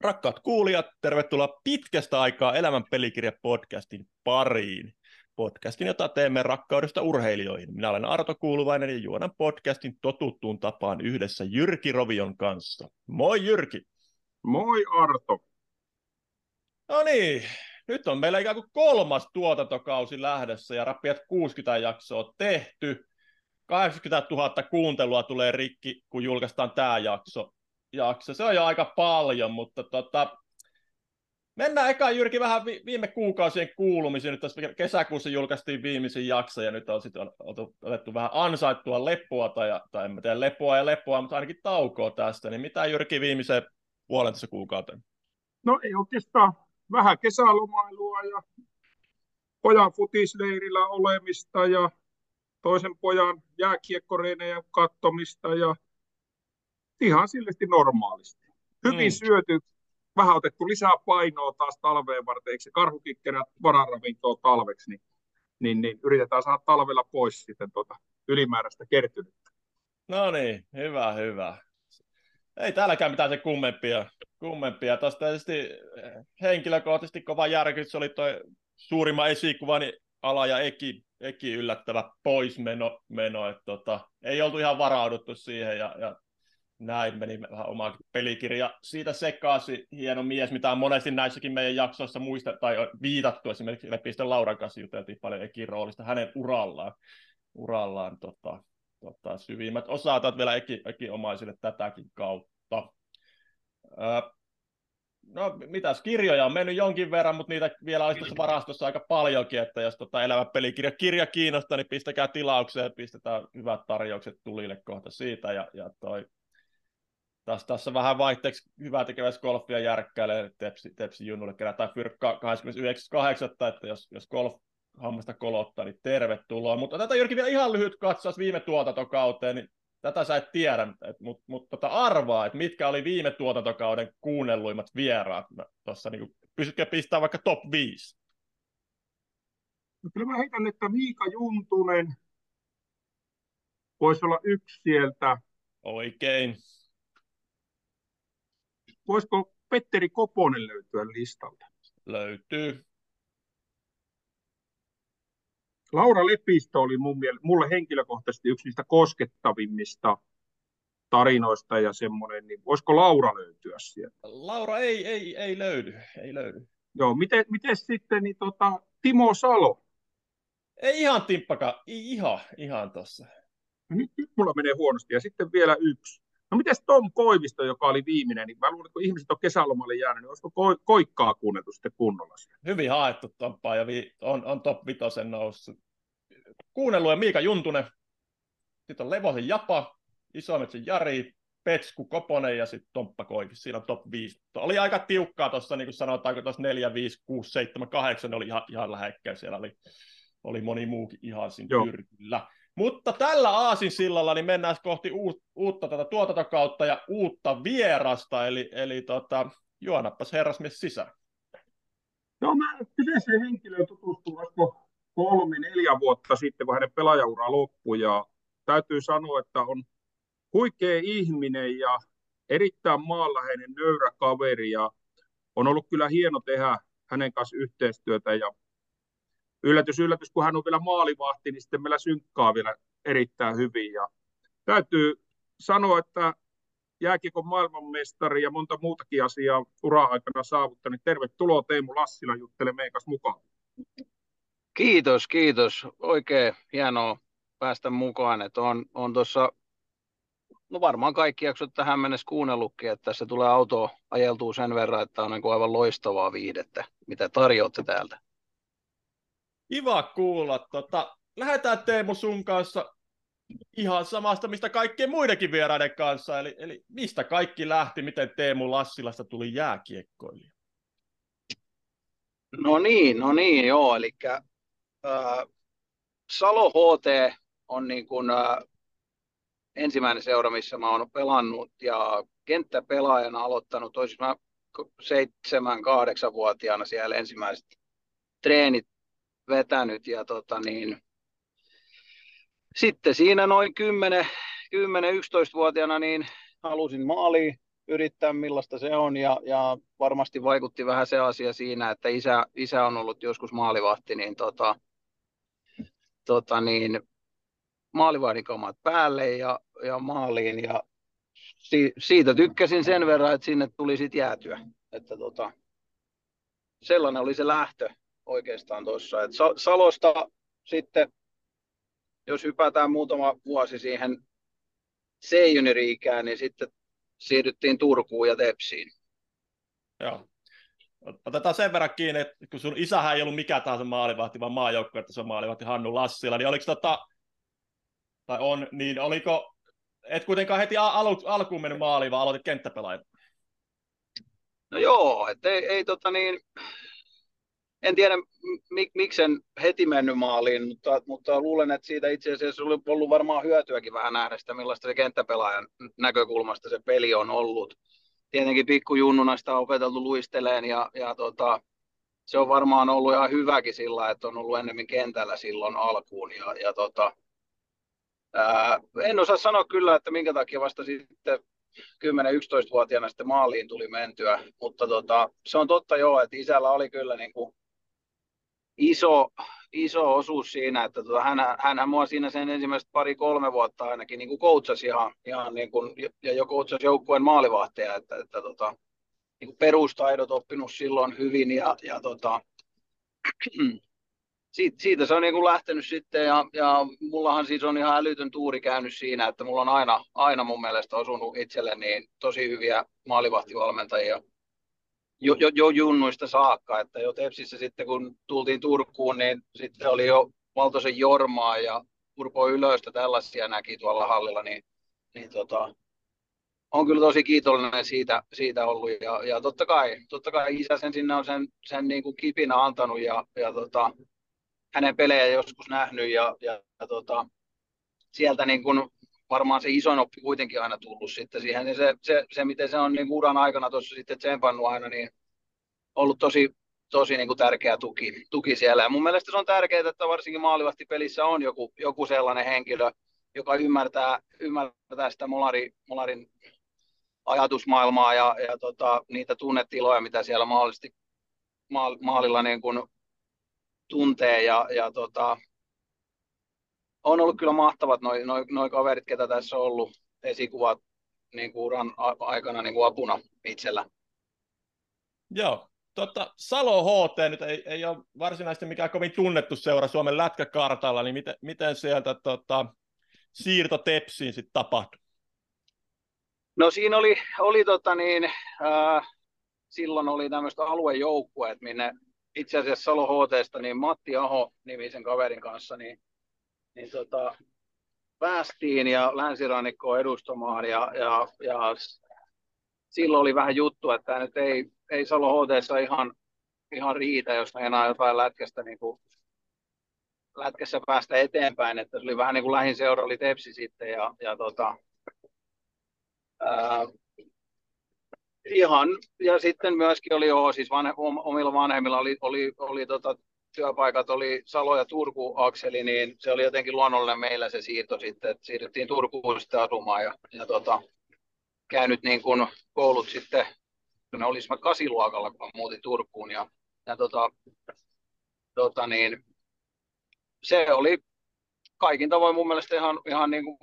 Rakkaat kuulijat, tervetuloa pitkästä aikaa Elämän pelikirja-podcastin pariin. Podcastin, jota teemme rakkaudesta urheilijoihin. Minä olen Arto Kuuluvainen ja juonan podcastin totuttuun tapaan yhdessä Jyrki Rovion kanssa. Moi Jyrki! Moi Arto! No niin, nyt on meillä ikään kuin kolmas tuotantokausi lähdössä ja rappiat 60 jaksoa tehty. 80 000 kuuntelua tulee rikki, kun julkaistaan tämä jakso jakso. Se on jo aika paljon, mutta tota, mennään eka Jyrki vähän viime kuukausien kuulumisiin. Nyt tässä kesäkuussa julkaistiin viimeisin jakso ja nyt on sitten otettu vähän ansaittua lepoa tai, tai en tiedä lepoa ja lepoa, mutta ainakin taukoa tästä. Niin mitä Jyrki viimeiseen puolentoista kuukauteen? No ei oikeastaan vähän kesälomailua ja pojan futisleirillä olemista ja toisen pojan jääkiekkoreinejä katsomista ja ihan sillesti normaalisti. Hyvin mm. syöty, vähän otettu lisää painoa taas talveen varten, eikö se karhukikkerät vararavintoa talveksi, niin, niin, niin, yritetään saada talvella pois sitten tuota ylimääräistä kertynyttä. No niin, hyvä, hyvä. Ei täälläkään mitään se kummempia. kummempia. Tuosta tietysti eh, henkilökohtaisesti kova järkytys oli tuo suurimman esikuvani ala ja eki, eki yllättävä poismeno. Meno, tota, ei oltu ihan varauduttu siihen ja, ja näin meni vähän oma pelikirja. Siitä sekaasi hieno mies, mitä on monesti näissäkin meidän jaksoissa muista, tai viitattu esimerkiksi Lepistön Lauran kanssa juteltiin paljon Ekin roolista hänen urallaan, urallaan tota, tota, syvimmät osaatat vielä Eki, Eki omaisille tätäkin kautta. Öö, no mitäs, kirjoja on mennyt jonkin verran, mutta niitä vielä olisi tässä varastossa aika paljonkin, että jos tota elävä pelikirja kirja kiinnostaa, niin pistäkää tilaukseen, pistetään hyvät tarjoukset tulille kohta siitä, ja, ja toi tässä, tässä vähän vaihteeksi hyvää tekevässä golfia järkkäilee Tepsi, Tepsi Junnulle kerätään fyrkka 29.8. että jos, jos golf hammasta kolottaa, niin tervetuloa. Mutta tätä Jyrki vielä ihan lyhyt katsaus viime tuotantokauteen, niin tätä sä et tiedä, mutta mut, tota arvaa, että mitkä oli viime tuotantokauden kuunnelluimmat vieraat. Tuossa niin pystytkö pistää vaikka top 5? No, kyllä mä heitän, että Miika Juntunen voisi olla yksi sieltä. Oikein voisiko Petteri Koponen löytyä listalta? Löytyy. Laura Lepistö oli mun mielestä, mulle henkilökohtaisesti yksi niistä koskettavimmista tarinoista ja semmoinen, niin voisiko Laura löytyä sieltä? Laura ei, ei, ei löydy, ei löydy. Joo, miten, miten sitten niin tota, Timo Salo? Ei ihan timppaka, ihan, ihan tossa. No nyt, nyt mulla menee huonosti. Ja sitten vielä yksi. No miten Tom Koivisto, joka oli viimeinen, niin mä luulen, että kun ihmiset on kesälomalle jäänyt, niin olisiko ko- koikkaa kuunneltu sitten kunnolla siellä? Hyvin haettu Tompaa ja vi- on, on top vitosen noussut. Kuunnellut Miika Juntunen, sitten on Levosen Japa, Isometsän Jari, Petsku Koponen ja sitten Tomppa Koivis. Siinä on top 5. Oli aika tiukkaa tuossa, niin kuin sanotaanko tuossa 4, 5, 6, 7, 8 oli ihan, ihan lähekkäin. Siellä oli, oli moni muukin ihan siinä tyrkyllä. Mutta tällä aasinsillalla niin mennään kohti uut, uutta tätä tuotantokautta ja uutta vierasta, eli, eli tota, juonappas herrasmies sisään. No mä kyseiseen henkilöön tutustuin vasta kolme, neljä vuotta sitten, kun hänen pelaajaura loppui, ja täytyy sanoa, että on huikea ihminen ja erittäin maanläheinen, nöyrä kaveri, ja on ollut kyllä hieno tehdä hänen kanssa yhteistyötä, ja yllätys, yllätys, kun hän on vielä maalivahti, niin sitten meillä synkkaa vielä erittäin hyvin. Ja täytyy sanoa, että jääkiekon maailmanmestari ja monta muutakin asiaa ura-aikana saavuttanut. Niin tervetuloa Teemu Lassila juttele meidän kanssa mukaan. Kiitos, kiitos. Oikein hienoa päästä mukaan. Että on, on tuossa, no varmaan kaikki jaksot tähän mennessä kuunnellutkin, että tässä tulee auto ajeltuu sen verran, että on niin aivan loistavaa viihdettä, mitä tarjoatte täältä. Kiva kuulla. Tota, lähdetään Teemu sun kanssa ihan samasta, mistä kaikkien muidenkin vieraiden kanssa. Eli, eli mistä kaikki lähti, miten Teemu Lassilasta tuli jääkiekkoilija? No niin, no niin, joo. Eli äh, Salo HT on niin kuin, äh, ensimmäinen seura, missä mä oon pelannut ja kenttäpelaajana aloittanut. Olisin mä seitsemän, kahdeksanvuotiaana siellä ensimmäiset treenit vetänyt ja tota niin, sitten siinä noin 10, 10-11-vuotiaana niin halusin maaliin yrittää millaista se on ja, ja varmasti vaikutti vähän se asia siinä, että isä, isä on ollut joskus maalivahti, niin, tota, tota niin maalivahdin kamat päälle ja, ja maaliin ja si, siitä tykkäsin sen verran, että sinne tuli sitten jäätyä. Että tota, sellainen oli se lähtö oikeastaan tuossa. Salosta sitten, jos hypätään muutama vuosi siihen C-juniriikään, niin sitten siirryttiin Turkuun ja Tepsiin. Joo. Otetaan sen verran kiinni, että kun sun isähän ei ollut mikä tahansa maalivahti, vaan maajoukkue, että se on maalivahti Hannu Lassila, niin oliko tota, tai on, niin oliko, et kuitenkaan heti alu, alkuun mennyt maaliin, vaan aloitit kenttäpelaajan? No joo, että ei, ei tota niin, en tiedä mik, miksen heti mennyt maaliin, mutta, mutta luulen, että siitä itse asiassa oli ollut varmaan hyötyäkin vähän nähdä sitä, millaista se kenttäpelaajan näkökulmasta se peli on ollut. Tietenkin pikkujunnuna sitä on opeteltu luisteleen ja, ja tota, se on varmaan ollut ihan hyväkin sillä, että on ollut enemmän kentällä silloin alkuun. Ja, ja tota, ää, en osaa sanoa kyllä, että minkä takia vasta sitten 10-11-vuotiaana sitten maaliin tuli mentyä, mutta tota, se on totta joo, että isällä oli kyllä niin kuin iso, iso osuus siinä, että tota, hän, hänhän mua siinä sen ensimmäiset pari-kolme vuotta ainakin niin kuin coachasi ihan, ihan niin kuin, ja jo coachasi joukkueen maalivahteja, että, että tota, niin kuin perustaidot oppinut silloin hyvin ja, ja tota, siitä, siitä se on niin kuin lähtenyt sitten ja, ja mullahan siis on ihan älytön tuuri käynyt siinä, että mulla on aina, aina mun mielestä osunut itselleni niin tosi hyviä maalivahtivalmentajia jo, jo, jo junnuista saakka, että jo Tepsissä sitten kun tultiin Turkuun, niin sitten oli jo Valtosen Jormaa ja Urpo Ylöstä tällaisia näki tuolla hallilla, niin, niin tota, on kyllä tosi kiitollinen siitä, siitä ollut. Ja, ja totta, kai, totta kai isä sen sinne on sen, sen niin kuin kipinä antanut ja, ja tota, hänen pelejä joskus nähnyt ja, ja, ja tota, sieltä niin kuin varmaan se isoin oppi kuitenkin aina tullut sitten siihen. Se, se, se, miten se on niin uran aikana tuossa sitten tsempannut aina, niin ollut tosi, tosi niin kuin tärkeä tuki, tuki siellä. Ja mun mielestä se on tärkeää, että varsinkin maalivahtipelissä on joku, joku sellainen henkilö, joka ymmärtää, ymmärtää sitä molari, molarin ajatusmaailmaa ja, ja tota, niitä tunnetiloja, mitä siellä mahdollisesti maal, maalilla niin kuin tuntee ja, ja tota, on ollut kyllä mahtavat noin noi, noi kaverit, ketä tässä on ollut esikuvat niin kuin uran aikana niin kuin apuna itsellä. Joo, tota, Salo HT nyt ei, ei ole varsinaisesti mikään kovin tunnettu seura Suomen lätkäkartalla, niin miten, miten sieltä tota, siirto Tepsiin sitten tapahtui? No siinä oli, oli tota niin, äh, silloin oli tämmöistä aluejoukkueet, minne itse asiassa Salo HTsta, niin Matti Aho nimisen kaverin kanssa, niin niin tota, päästiin ja länsirannikkoa edustamaan ja, ja, ja silloin oli vähän juttu, että nyt ei, ei Salo HT ihan, ihan riitä, jos enää jotain lätkästä niin kuin, lätkässä päästä eteenpäin, että se oli vähän niin kuin lähin seura oli Tepsi sitten ja, ja tota, ää, ihan, ja sitten myöskin oli joo, siis vanhe, omilla vanhemmilla oli, oli, oli tota, työpaikat oli Salo ja Turku akseli, niin se oli jotenkin luonnollinen meillä se siirto sitten, että siirryttiin Turkuun sitten asumaan ja, ja tota, käynyt niin kuin koulut sitten, ne olisimme kasiluokalla, kun muutin Turkuun ja, ja tota, tota niin, se oli kaikin tavoin mun mielestä ihan, ihan niin kuin,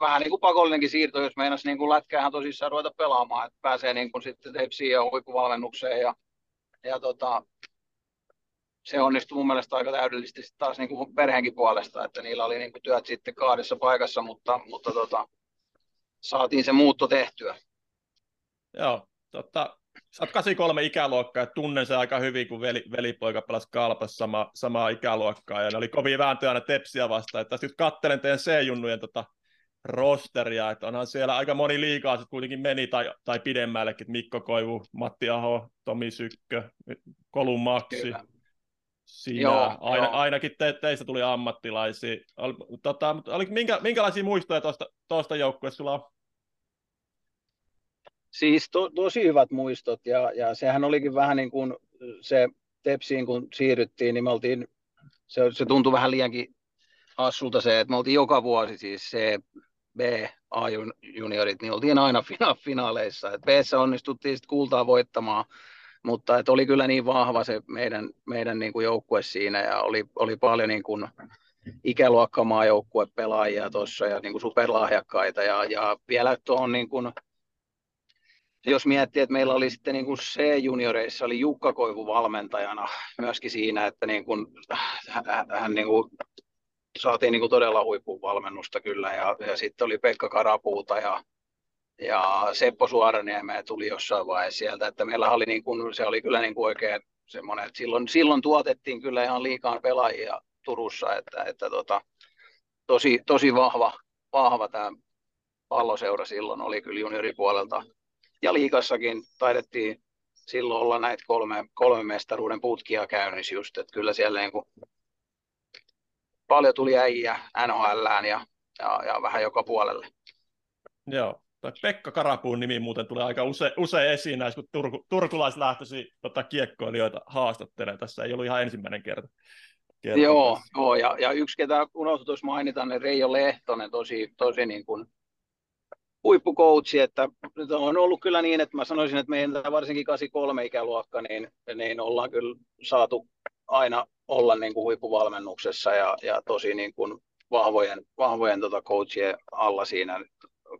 vähän niin kuin pakollinenkin siirto, jos meinasi niin kuin lätkäähän tosissaan ruveta pelaamaan, että pääsee niin kuin sitten tepsiin ja huippuvalmennukseen ja, ja tota, se onnistui mun mielestä aika täydellisesti taas niin kuin perheenkin puolesta, että niillä oli niin kuin työt sitten kahdessa paikassa, mutta, mutta tota, saatiin se muutto tehtyä. Joo, totta. Sä oot 83 ikäluokkaa ja tunnen se aika hyvin, kun veli, velipoika pelasi Kalpassa sama, samaa ikäluokkaa, ja ne oli kovin vääntöjä aina tepsiä vastaan. Että nyt kattelen teidän C-junnujen tota, rosteria, että onhan siellä aika moni liikaa sitten kuitenkin meni tai, tai pidemmällekin, Mikko Koivu, Matti Aho, Tomi Sykkö, Kolun Maksi. Kyllä Siinä joo, aina, joo. ainakin te, teistä tuli ammattilaisia. Tota, oli, minkä, minkälaisia muistoja tuosta joukkueesta sulla on? Siis to, tosi hyvät muistot ja, ja sehän olikin vähän niin kuin se Tepsiin kun siirryttiin, niin me oltiin, se, se tuntui vähän liiankin hassulta se, että me oltiin joka vuosi siis se B, A-juniorit, niin oltiin aina fina- finaaleissa. Et b onnistuttiin sitten kultaa voittamaan, mutta et oli kyllä niin vahva se meidän, meidän niin kuin joukkue siinä ja oli, oli paljon niin kuin ikäluokkamaa pelaajia tuossa ja niin kuin superlahjakkaita ja, ja vielä tuohon niin kuin, jos miettii, että meillä oli sitten niin kuin C-junioreissa oli Jukka Koivu valmentajana myöskin siinä, että niin kuin, hän, hän niin kuin saatiin niin kuin todella huippuvalmennusta kyllä ja, ja sitten oli Pekka Karapuuta ja, ja Seppo Suoraniemeä tuli jossain vaiheessa sieltä, että meillä oli niin kuin, se oli kyllä niin kuin oikein semmoinen, että silloin, silloin tuotettiin kyllä ihan liikaa pelaajia Turussa, että, että tota, tosi, tosi vahva, vahva tämä palloseura silloin oli kyllä junioripuolelta. Ja liikassakin taidettiin silloin olla näitä kolme, kolme mestaruuden putkia käynnissä just, että kyllä siellä niin kuin paljon tuli äijä NHLään ja, ja, ja vähän joka puolelle. Joo, tai Pekka Karapuun nimi muuten tulee aika use, usein esiin näissä, kun turku, turkulaislähtöisiä tota, kiekkoilijoita haastattelee. Tässä ei ollut ihan ensimmäinen kerta. kerta joo, joo ja, ja yksi, ketä unohtui tuossa mainita, niin Reijo Lehtonen, tosi, tosi niin kuin huippukoutsi, että on ollut kyllä niin, että mä sanoisin, että meidän varsinkin 83 ikäluokka, niin, niin ollaan kyllä saatu aina olla niin kuin huippuvalmennuksessa ja, ja tosi niin kuin vahvojen, vahvojen tota coachien alla siinä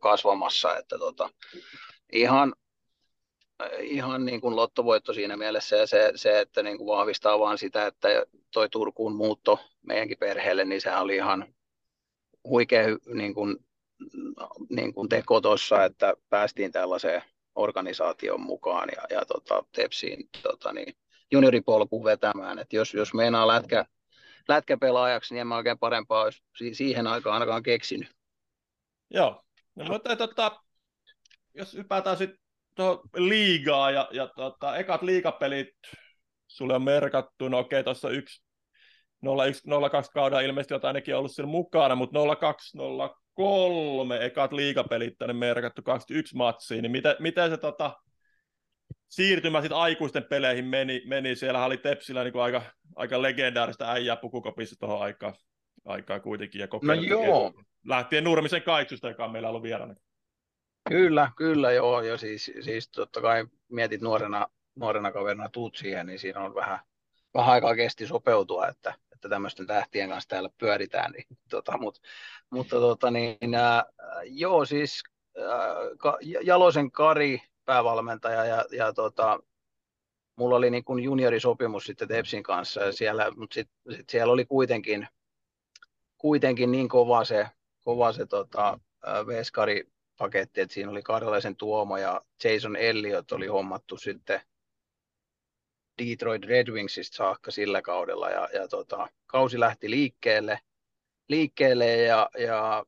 kasvamassa, että tota, ihan, ihan niin kuin lottovoitto siinä mielessä ja se, se että niin kuin vahvistaa vaan sitä, että toi Turkuun muutto meidänkin perheelle, niin se oli ihan huikea niin kuin, niin kuin teko tuossa, että päästiin tällaiseen organisaation mukaan ja, ja tota, Tepsiin tota, niin, junioripolkuun vetämään. Et jos, jos meinaa lätkä, lätkäpelaajaksi, niin en mä oikein parempaa olisi siihen aikaan ainakaan keksinyt. Joo, no, mutta tota, jos hypätään sitten tuohon liigaa ja, ja tota, ekat liigapelit sulle on merkattu, no okei, tuossa yksi 01-02 kauden ilmeisesti jotain ainakin ollut siellä mukana, mutta 02-03 ekat liigapelit tänne merkattu 21 matsiin, niin miten, miten se tota, siirtymä sitten aikuisten peleihin meni, meni. siellä oli Tepsillä niin aika, aika legendaarista äijää pukukopissa tuohon aikaan, aikaan kuitenkin. Ja no joo. Lähtien Nurmisen kaitsusta, joka on meillä ollut vieraana. Kyllä, kyllä joo. Ja siis, siis totta kai mietit nuorena, nuorena kaverina tuut siihen, niin siinä on vähän, vähän aikaa kesti sopeutua, että, että tämmöisten tähtien kanssa täällä pyöritään. Niin, tota, mut, mutta tota, niin, ää, joo, siis ää, ka, Jalosen Kari päävalmentaja ja, ja tota, mulla oli niin kuin juniorisopimus sitten Tepsin kanssa ja siellä, mutta sit, sit siellä oli kuitenkin, kuitenkin niin kova se, kova se tota, veskari paketti, että siinä oli Karjalaisen Tuomo ja Jason Elliot oli hommattu sitten Detroit Red Wingsista saakka sillä kaudella ja, ja tota, kausi lähti liikkeelle, liikkeelle ja, ja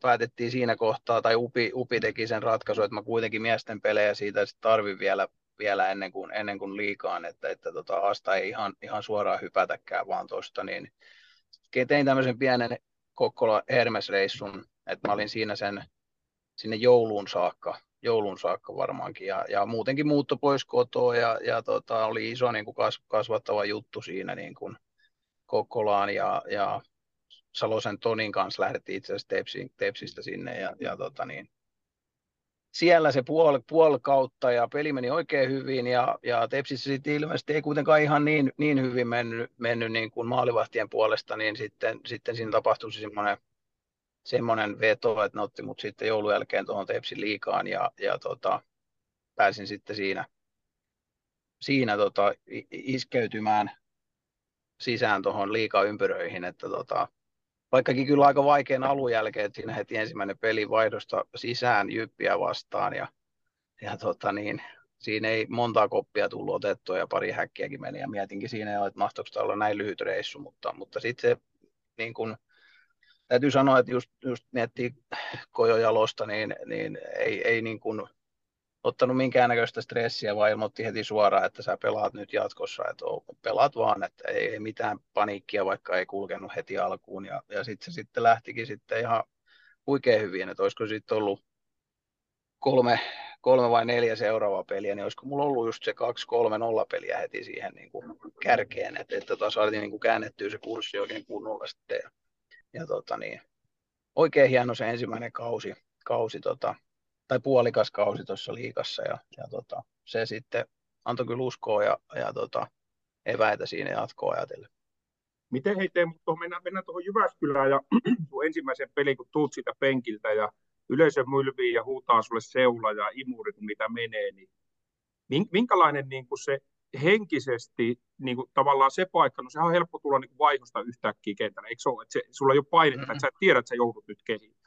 päätettiin siinä kohtaa, tai Upi, Upi teki sen ratkaisun, että mä kuitenkin miesten pelejä siitä tarvin vielä, vielä ennen, kuin, ennen kuin liikaan, että, että tota, Asta ei ihan, ihan suoraan hypätäkään vaan tuosta, niin tein tämmöisen pienen Kokkola Hermes-reissun, että mä olin siinä sen sinne jouluun saakka, joulun saakka varmaankin, ja, ja muutenkin muutto pois kotoa, ja, ja tota, oli iso niin kuin kas, kasvattava juttu siinä niin kuin Kokkolaan, ja, ja Salosen Tonin kanssa lähdettiin itse asiassa Tepsin, Tepsistä sinne ja, ja tota niin, siellä se puoli, puoli kautta ja peli meni oikein hyvin ja, ja Tepsissä sitten ilmeisesti ei kuitenkaan ihan niin, niin hyvin mennyt, mennyt niin kuin maalivahtien puolesta, niin sitten, sitten siinä tapahtui semmoinen, semmoinen veto, että ne otti mut sitten joulun jälkeen tuohon Tepsin liikaan ja, ja tota, pääsin sitten siinä, siinä tota, iskeytymään sisään tuohon liikaympyröihin, että tota, vaikkakin kyllä aika vaikean alun jälkeen, että siinä heti ensimmäinen peli vaihdosta sisään Jyppiä vastaan ja, ja tota niin, siinä ei montaa koppia tullut otettua ja pari häkkiäkin meni. Ja mietinkin siinä jo, että mahtoiko olla näin lyhyt reissu, mutta, mutta sitten se niin kun, täytyy sanoa, että just, just miettii Kojojalosta, niin, niin ei, ei niin kun, ottanut minkäännäköistä stressiä, vaan ilmoitti heti suoraan, että sä pelaat nyt jatkossa, että pelaat vaan, että ei, ei mitään paniikkia, vaikka ei kulkenut heti alkuun. Ja, ja sitten se sitten lähtikin sitten ihan huikein hyvin, että olisiko sitten ollut kolme, kolme vai neljä seuraavaa peliä, niin olisiko mulla ollut just se 2-3-0 peliä heti siihen niin kuin kärkeen, että, että tota, saatiin niin kuin käännettyä se kurssi oikein kunnolla sitten. Ja, ja tota niin, oikein hieno se ensimmäinen kausi, kausi tota, tai puolikas kausi tuossa liikassa ja, ja tota, se sitten antoi kyllä uskoa ja, ja tota, eväitä siinä jatkoa ajatellen. Miten hei Teemu, tuohon mennään, mennään tuohon Jyväskylään ja tuon ensimmäisen pelin, kun tuut siitä penkiltä ja yleisö mylvii ja huutaa sulle seula ja imuri, kun mitä menee, niin minkälainen niin kuin se henkisesti niin kuin tavallaan se paikka, no sehän on helppo tulla niin kuin vaihosta yhtäkkiä kentällä, eikö se ole, että se, sulla ei ole painetta, mm-hmm. että sä tiedät, että sä joudut nyt kehittä.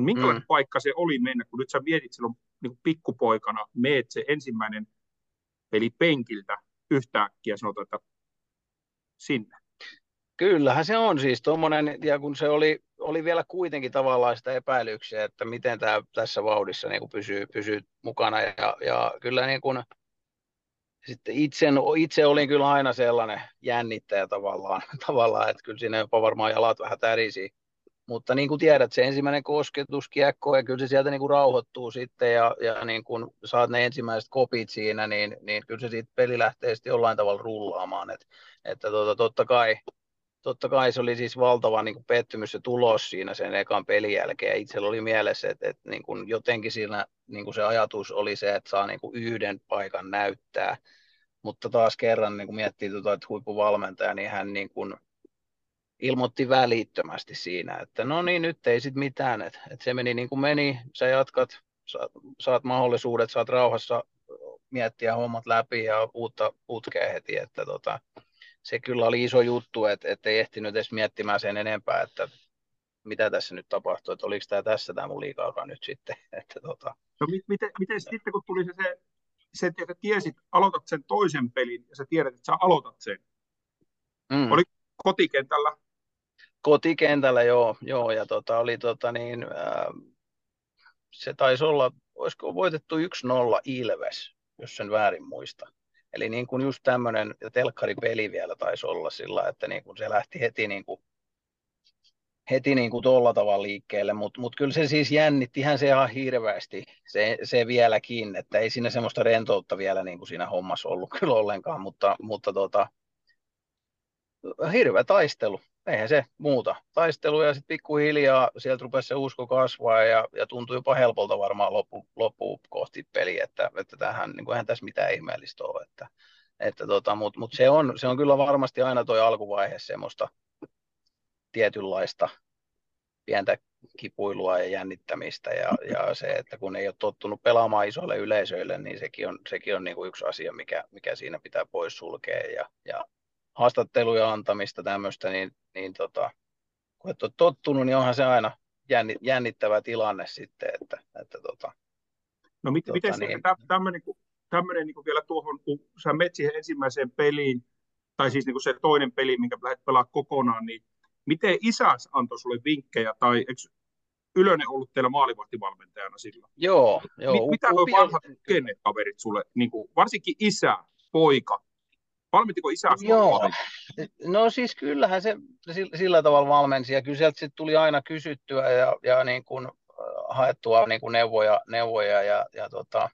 Mutta minkälainen mm. paikka se oli mennä, kun nyt sä mietit silloin niin kuin pikkupoikana, meet se ensimmäinen peli penkiltä yhtäkkiä, sanotaan, että sinne. Kyllähän se on siis tuommoinen, ja kun se oli, oli vielä kuitenkin tavallaan sitä epäilyksiä, että miten tämä tässä vauhdissa niin kuin pysyy, pysyy mukana, ja, ja kyllä niin kuin, sitten itse, itse olin kyllä aina sellainen jännittäjä tavallaan, tavallaan että kyllä siinä jopa varmaan jalat vähän tärisi. Mutta niin kuin tiedät, se ensimmäinen kosketus kiekko ja kyllä se sieltä niin kuin rauhoittuu sitten ja, ja niin kuin saat ne ensimmäiset kopit siinä, niin, niin kyllä se siitä peli lähtee sitten jollain tavalla rullaamaan. Et, että tota, totta kai totta kai se oli siis valtava niin kuin pettymys se tulos siinä sen ekan pelin jälkeen. Itsellä oli mielessä, että, että niin kuin jotenkin siinä niin kuin se ajatus oli se, että saa niin kuin yhden paikan näyttää. Mutta taas kerran niin kuin miettii tuota, että huippuvalmentaja, niin hän niin kuin ilmoitti välittömästi siinä, että no niin, nyt ei sitten mitään, että, että se meni niin kuin meni, sä jatkat, saat, saat mahdollisuudet, saat rauhassa miettiä hommat läpi ja uutta putkea heti, että tota, se kyllä oli iso juttu, että, että ei ehtinyt edes miettimään sen enempää, että mitä tässä nyt tapahtuu, että oliko tämä tässä tämä mun liikaura nyt sitten. Että, tota... No miten, miten sitten kun tuli se, se, se että tiesit, aloitat sen toisen pelin ja sä tiedät, että sä aloitat sen. Mm. Oli kotikentällä? Kotikentällä, joo, joo ja tota, oli tota niin, ää, se taisi olla, olisiko voitettu 1-0 Ilves, jos sen väärin muista. Eli niin kuin just tämmöinen telkkaripeli vielä taisi olla sillä, että niin kuin se lähti heti niin kuin heti niin kuin tuolla tavalla liikkeelle, mutta mut kyllä se siis jännittihän se ihan hirveästi, se, se vieläkin, että ei siinä semmoista rentoutta vielä niin kuin siinä hommassa ollut kyllä ollenkaan, mutta, mutta tota, hirveä taistelu, eihän se muuta. Taistelu ja sitten pikkuhiljaa sieltä rupesi se usko kasvaa ja, ja tuntui jopa helpolta varmaan loppu, loppu kohti peli, että, että tähän, niin kuin, eihän tässä mitään ihmeellistä ole. Että, että tota, Mutta mut se, on, se on kyllä varmasti aina tuo alkuvaihe semmoista tietynlaista pientä kipuilua ja jännittämistä ja, ja se, että kun ei ole tottunut pelaamaan isoille yleisöille, niin sekin on, sekin on niin kuin yksi asia, mikä, mikä siinä pitää pois sulkea ja, ja haastatteluja antamista tämmöistä, niin, niin tota, kun et ole tottunut, niin onhan se aina jännittävä tilanne sitten. Että, että tota, no mit, tota, miten niin, tämmöinen, tämmöinen niin vielä tuohon, kun sä menet siihen ensimmäiseen peliin, tai siis niin kuin se toinen peli, minkä lähdet pelaa kokonaan, niin miten isäs antoi sulle vinkkejä, tai eikö Ylönen ollut teillä maalivahtivalmentajana silloin? Joo. joo Mit, mitä nuo vanhat kaverit sulle, niin kuin, varsinkin isä, poika, Valmentiko isä Joo, no siis kyllähän se sillä tavalla valmensi ja kyllä sieltä sit tuli aina kysyttyä ja, ja niin kuin äh, haettua niin kuin neuvoja, neuvoja ja, ja tota,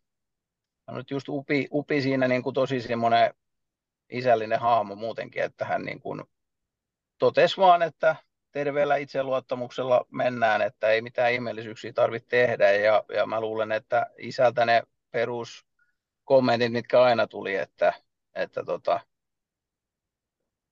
no nyt just Upi, Upi siinä niin kuin tosi semmoinen isällinen hahmo muutenkin, että hän niin kuin totesi vaan, että terveellä itseluottamuksella mennään, että ei mitään ihmeellisyyksiä tarvitse tehdä ja, ja mä luulen, että isältä ne peruskommentit, mitkä aina tuli, että että tota,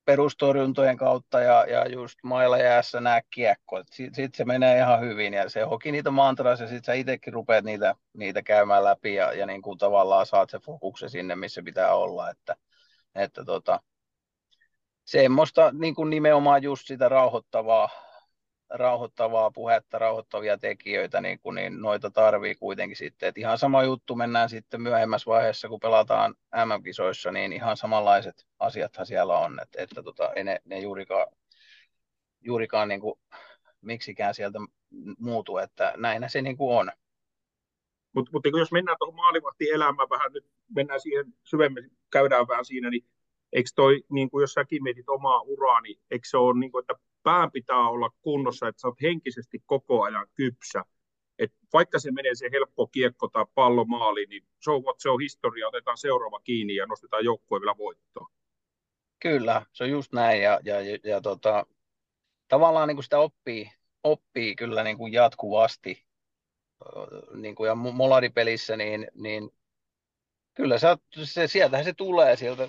perustorjuntojen kautta ja, ja just mailla jäässä nämä kiekko. Sitten sit se menee ihan hyvin ja se hoki niitä mantras ja sitten sä itsekin rupeat niitä, niitä käymään läpi ja, ja niin kuin tavallaan saat se fokuksen sinne, missä pitää olla. Että, että tota, semmoista niin kuin nimenomaan just sitä rauhoittavaa, rauhoittavaa puhetta, rauhoittavia tekijöitä, niin, kuin, niin noita tarvii kuitenkin sitten. Et ihan sama juttu mennään sitten myöhemmässä vaiheessa, kun pelataan MM-kisoissa, niin ihan samanlaiset asiathan siellä on, että, että tota, ei ne, ne juurikaan, juurikaan niin kuin, miksikään sieltä muutu, että näinä se niin kuin on. Mutta mut, niin jos mennään tuohon maalivahtielämään vähän, nyt mennään siihen syvemmin, käydään vähän siinä, niin eikö toi, niin kuin jos säkin mietit omaa uraa, niin eikö se ole, niin kuin, että pään pitää olla kunnossa, että sä oot henkisesti koko ajan kypsä. Et vaikka se menee se helppo kiekko tai pallo maaliin, niin se on, se on historia, otetaan seuraava kiinni ja nostetaan joukkue vielä voittoon. Kyllä, se on just näin ja, ja, ja, ja tota, tavallaan niin kuin sitä oppii, oppii kyllä niin kuin jatkuvasti. Niin kuin ja Molari-pelissä, niin, niin kyllä sä, se, sieltähän se tulee sieltä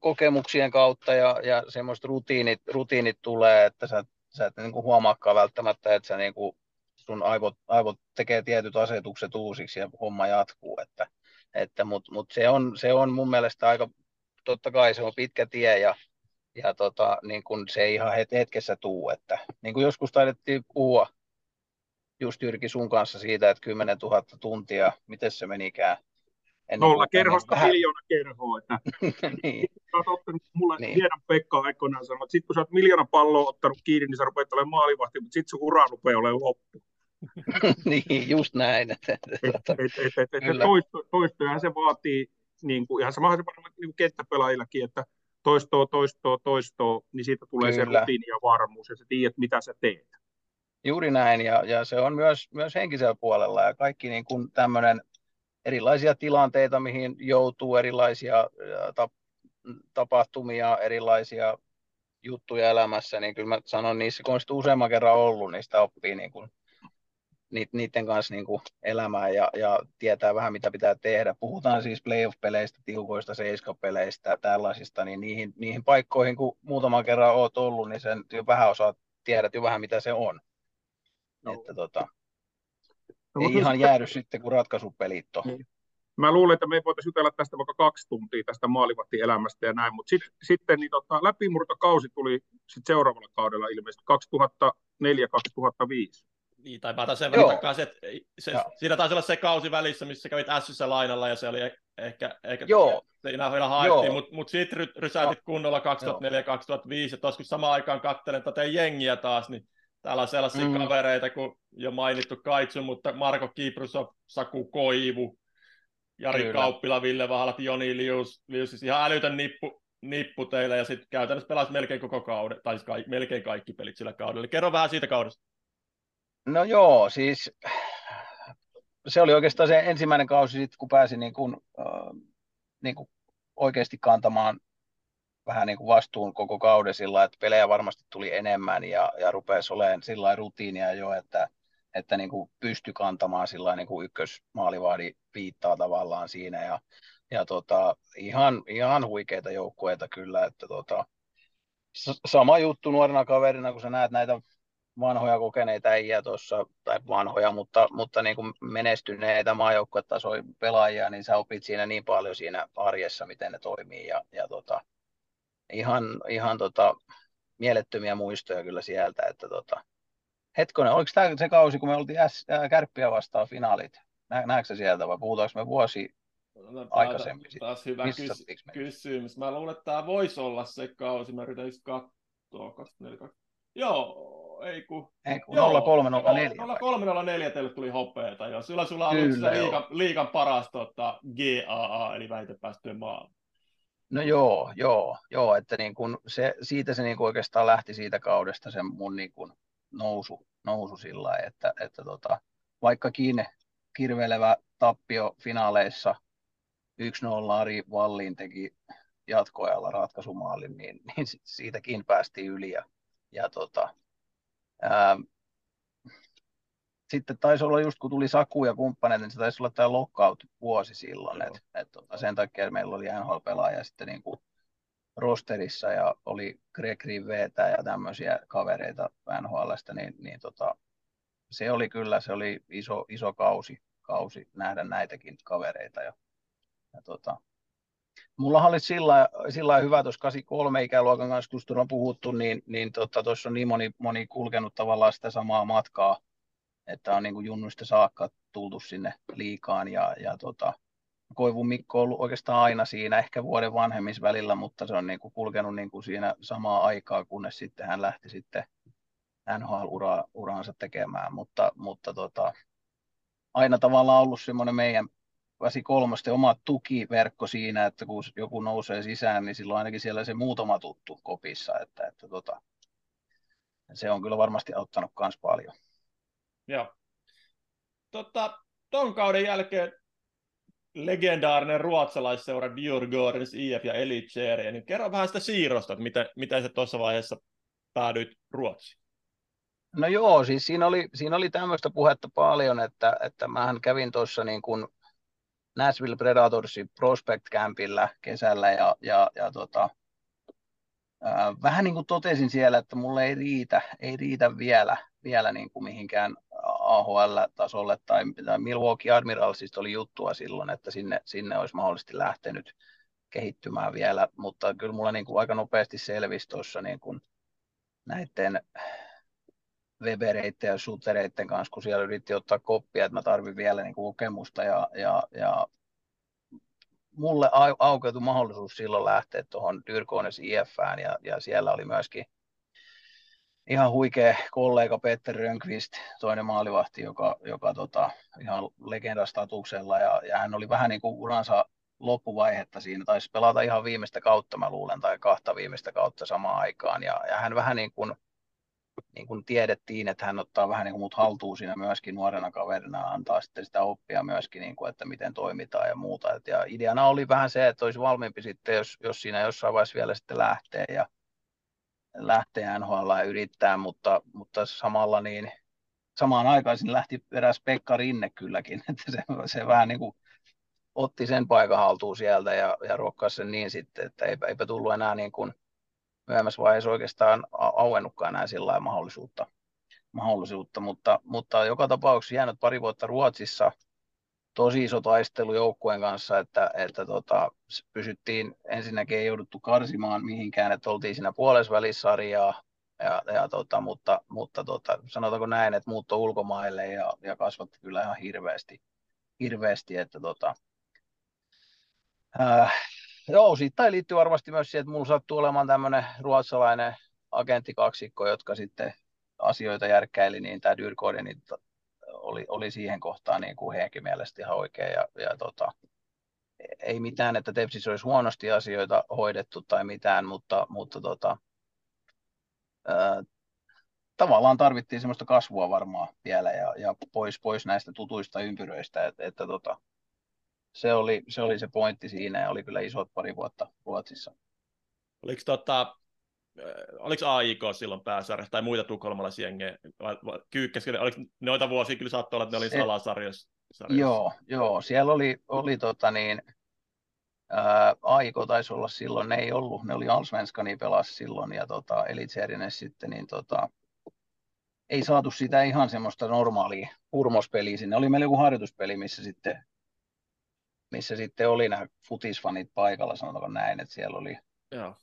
kokemuksien kautta ja, ja semmoiset rutiinit, rutiinit tulee, että sä, sä et niin kuin huomaakaan välttämättä, että sä niin kuin, sun aivot, aivot tekee tietyt asetukset uusiksi ja homma jatkuu, että, että mutta mut se, on, se on mun mielestä aika, totta kai se on pitkä tie ja, ja tota, niin kun se ei ihan hetkessä tuu, että niin kuin joskus taidettiin puhua just Jyrki sun kanssa siitä, että 10 000 tuntia, miten se menikään, Nolla kerhosta niin miljoona kerhoa. Että niin. Sä oot ottanut mulle niin. hienon Pekka aikoinaan sanoa, että sit kun sä oot miljoona palloa ottanut kiinni, niin sä rupeat olemaan maalivahti, mutta sit sun ura rupeaa olemaan loppu. niin, just näin. Että, et, et, et, et, et toisto, toistoja se vaatii, niin kuin, ihan samahan se varmaan niin kenttäpelaajillakin, että toistoa, toistoa, toistoa, niin siitä tulee Kyllä. se rutiini ja varmuus, ja sä tiedät, mitä sä teet. Juuri näin, ja, ja se on myös, myös henkisellä puolella, ja kaikki niin kuin tämmöinen erilaisia tilanteita, mihin joutuu, erilaisia tap, tapahtumia, erilaisia juttuja elämässä, niin kyllä mä sanon niissä, kun on useamman kerran ollut, niin sitä oppii niin kuin, niiden kanssa niin kuin elämään ja, ja tietää vähän, mitä pitää tehdä. Puhutaan siis playoff-peleistä, tiukoista seiskapeleistä, tällaisista, niin niihin, niihin paikkoihin, kun muutaman kerran oot ollut, niin sen jo vähän osaat, tiedät jo vähän, mitä se on. No. Että tota, ei ihan jäädy sitten, kun ratkaisupelit on. Niin. Mä luulen, että me voitaisiin jutella tästä vaikka kaksi tuntia tästä maalivahtielämästä ja näin, mutta sit, sitten niin tota, läpimurtokausi tuli sit seuraavalla kaudella ilmeisesti 2004-2005. Niin, tai päätän sen verran takaisin, että se, siinä taisi olla se kausi välissä, missä kävit Sssä lainalla, ja se oli ehkä, ehkä Joo. siinä vielä haettiin, mutta mut sitten ry, rysäytit kunnolla 2004-2005, ja tuossa kun samaan aikaan katselen tätä jengiä taas, niin Täällä on sellaisia mm. kavereita kuin jo mainittu Kaitsu, mutta Marko Kiprusov, Saku Koivu, Jari Kyllä. Kauppila, Ville Vahalat, Joni Lius, Lius siis ihan älytön nippu, nippu teille ja sitten käytännössä pelasi melkein koko kauden, tai siis melkein kaikki pelit sillä kaudella. Eli kerro vähän siitä kaudesta. No joo, siis se oli oikeastaan se ensimmäinen kausi, sit, kun pääsin niin kuin, äh, niin kuin oikeasti kantamaan vähän niin kuin vastuun koko kauden sillä että pelejä varmasti tuli enemmän ja, ja rupesi olemaan sillä rutiinia jo, että, että niin kuin pystyi kantamaan sillä niin kuin ykkösmaalivaadi viittaa tavallaan siinä. Ja, ja tota, ihan, ihan huikeita joukkueita kyllä, että tota, sama juttu nuorena kaverina, kun sä näet näitä vanhoja kokeneita äijä tuossa, tai vanhoja, mutta, mutta niin kuin menestyneitä maajoukkuetasoja pelaajia, niin sä opit siinä niin paljon siinä arjessa, miten ne toimii ja, ja tota, ihan, ihan tota, mielettömiä muistoja kyllä sieltä, että tota, hetkonen, oliko tämä se kausi, kun me oltiin S, äh, kärppiä vastaan finaalit? Nä, näetkö sieltä vai puhutaanko me vuosi no, aikaisemmin? Taas hyvä kys- kysymys. Mä luulen, että tämä voisi olla se kausi. Mä yritän just katsoa. 24, Joo, ei kun... Ei kun 0304. 0304 teille tuli hopeeta. Joo. Sulla, sulla on ollut liikan, liikan paras tota, GAA, eli väitepäästöjen maa. No joo, joo, joo, että niin kun se, siitä se niin kun oikeastaan lähti siitä kaudesta se mun niin kun nousu, nousu sillä lailla, että, että tota, vaikkakin kirvelevä tappio finaaleissa 1-0 Ari Vallin teki jatkoajalla ratkaisumaalin, niin, niin siitäkin päästiin yli ja, ja tota, ää, sitten taisi olla just kun tuli Saku ja kumppaneita, niin se taisi olla tämä lockout-vuosi silloin, että et, tota, sen takia meillä oli NHL-pelaaja sitten niin kuin rosterissa ja oli Greg Rivetä ja tämmöisiä kavereita NHLstä, niin, niin tota, se oli kyllä, se oli iso, iso kausi, kausi nähdä näitäkin kavereita. Ja, ja tota, Mulla oli sillä, sillä hyvä tuossa 83 ikäluokan kanssa, kun on puhuttu, niin, niin tuossa tota, on niin moni, moni kulkenut tavallaan sitä samaa matkaa, että on niin kuin junnuista saakka tultu sinne liikaan ja, ja tota, Koivun Mikko on ollut oikeastaan aina siinä, ehkä vuoden vanhemmissa välillä, mutta se on niin kuin kulkenut niin kuin siinä samaa aikaa, kunnes sitten hän lähti sitten NHL-uraansa tekemään, mutta, mutta tota, aina tavallaan ollut semmoinen meidän väsi kolmosten oma tukiverkko siinä, että kun joku nousee sisään, niin silloin ainakin siellä se muutama tuttu kopissa, että, että tota, se on kyllä varmasti auttanut myös paljon. Joo. Tota, ton kauden jälkeen legendaarinen ruotsalaisseura Djurgårdens IF ja Elitserien, niin kerro vähän sitä siirrosta, että miten, miten se tuossa vaiheessa päädyit Ruotsiin. No joo, siis siinä oli, siinä oli tämmöistä puhetta paljon, että, että mähän kävin tuossa niin kuin Nashville Predatorsin Prospect Campillä kesällä ja, ja, ja tota, ää, vähän niin kuin totesin siellä, että mulle ei riitä, ei riitä vielä, vielä niin kuin mihinkään AHL-tasolle tai, tai Milwaukee Admiralsista oli juttua silloin, että sinne, sinne olisi mahdollisesti lähtenyt kehittymään vielä, mutta kyllä mulla niin kuin aika nopeasti selvisi tuossa niin kuin näiden Webereiden ja Sutereiden kanssa, kun siellä yritti ottaa koppia, että mä tarvin vielä niin kuin kokemusta ja, ja, ja mulle aukeutui mahdollisuus silloin lähteä tuohon Dyrkones IFään ja, ja siellä oli myöskin ihan huikea kollega Peter Rönkvist, toinen maalivahti, joka, joka tota, ihan legendastatuksella ja, ja hän oli vähän niin kuin uransa loppuvaihetta siinä, taisi pelata ihan viimeistä kautta mä luulen, tai kahta viimeistä kautta samaan aikaan. Ja, ja hän vähän niin kuin niin kuin tiedettiin, että hän ottaa vähän niin kuin mut haltuun siinä myöskin nuorena kaverina, antaa sitten sitä oppia myöskin, niin kuin, että miten toimitaan ja muuta. Et ja ideana oli vähän se, että olisi valmiimpi sitten, jos, jos siinä jossain vaiheessa vielä sitten lähtee. Ja lähtee NHL yrittää, mutta, mutta samalla niin samaan aikaan lähti eräs Pekka Rinne kylläkin, että se, se vähän niin kuin otti sen paikan haltuun sieltä ja, ja ruokkasi sen niin sitten, että eipä, eipä tullut enää niin kuin myöhemmässä vaiheessa oikeastaan auennutkaan enää sillä mahdollisuutta, mahdollisuutta mutta, mutta joka tapauksessa jäänyt pari vuotta Ruotsissa, tosi iso taistelu joukkueen kanssa, että, että tota, pysyttiin, ensinnäkin ei jouduttu karsimaan mihinkään, että oltiin siinä puolesvälissarjaa, ja, ja tota, mutta, mutta tota, sanotaanko näin, että muutto ulkomaille ja, ja kasvatti kyllä ihan hirveästi, hirveästi että tota, äh, Joo, siitä liittyy varmasti myös siihen, että mulla sattuu olemaan tämmöinen ruotsalainen agenttikaksikko, jotka sitten asioita järkkäili, niin tämä Dyrkode niin oli, oli siihen kohtaan niin kuin heidänkin mielestä ihan oikein. Ja, ja tota, ei mitään, että Tepsissä olisi huonosti asioita hoidettu tai mitään, mutta, mutta tota, ää, tavallaan tarvittiin semmoista kasvua varmaan vielä ja, ja pois, pois näistä tutuista ympyröistä, että, että tota, se oli, se oli se pointti siinä ja oli kyllä isot pari vuotta Ruotsissa. Oliko, tota, oliko AIK silloin pääsarjassa tai muita tukholmalaisia jengejä? Kyykkäskeli, oliko noita vuosia kyllä saattoi olla, että ne oli salasarjassa? Joo, joo, siellä oli, oli tota niin, ää, Aiko taisi olla silloin, ne ei ollut, ne oli Allsvenskani pelasi silloin ja tota, Elitserinen sitten, niin tota, ei saatu sitä ihan semmoista normaalia hurmospeliä sinne. Oli meillä joku harjoituspeli, missä sitten missä sitten oli nämä futisfanit paikalla, sanotaanko näin, että siellä oli Joo.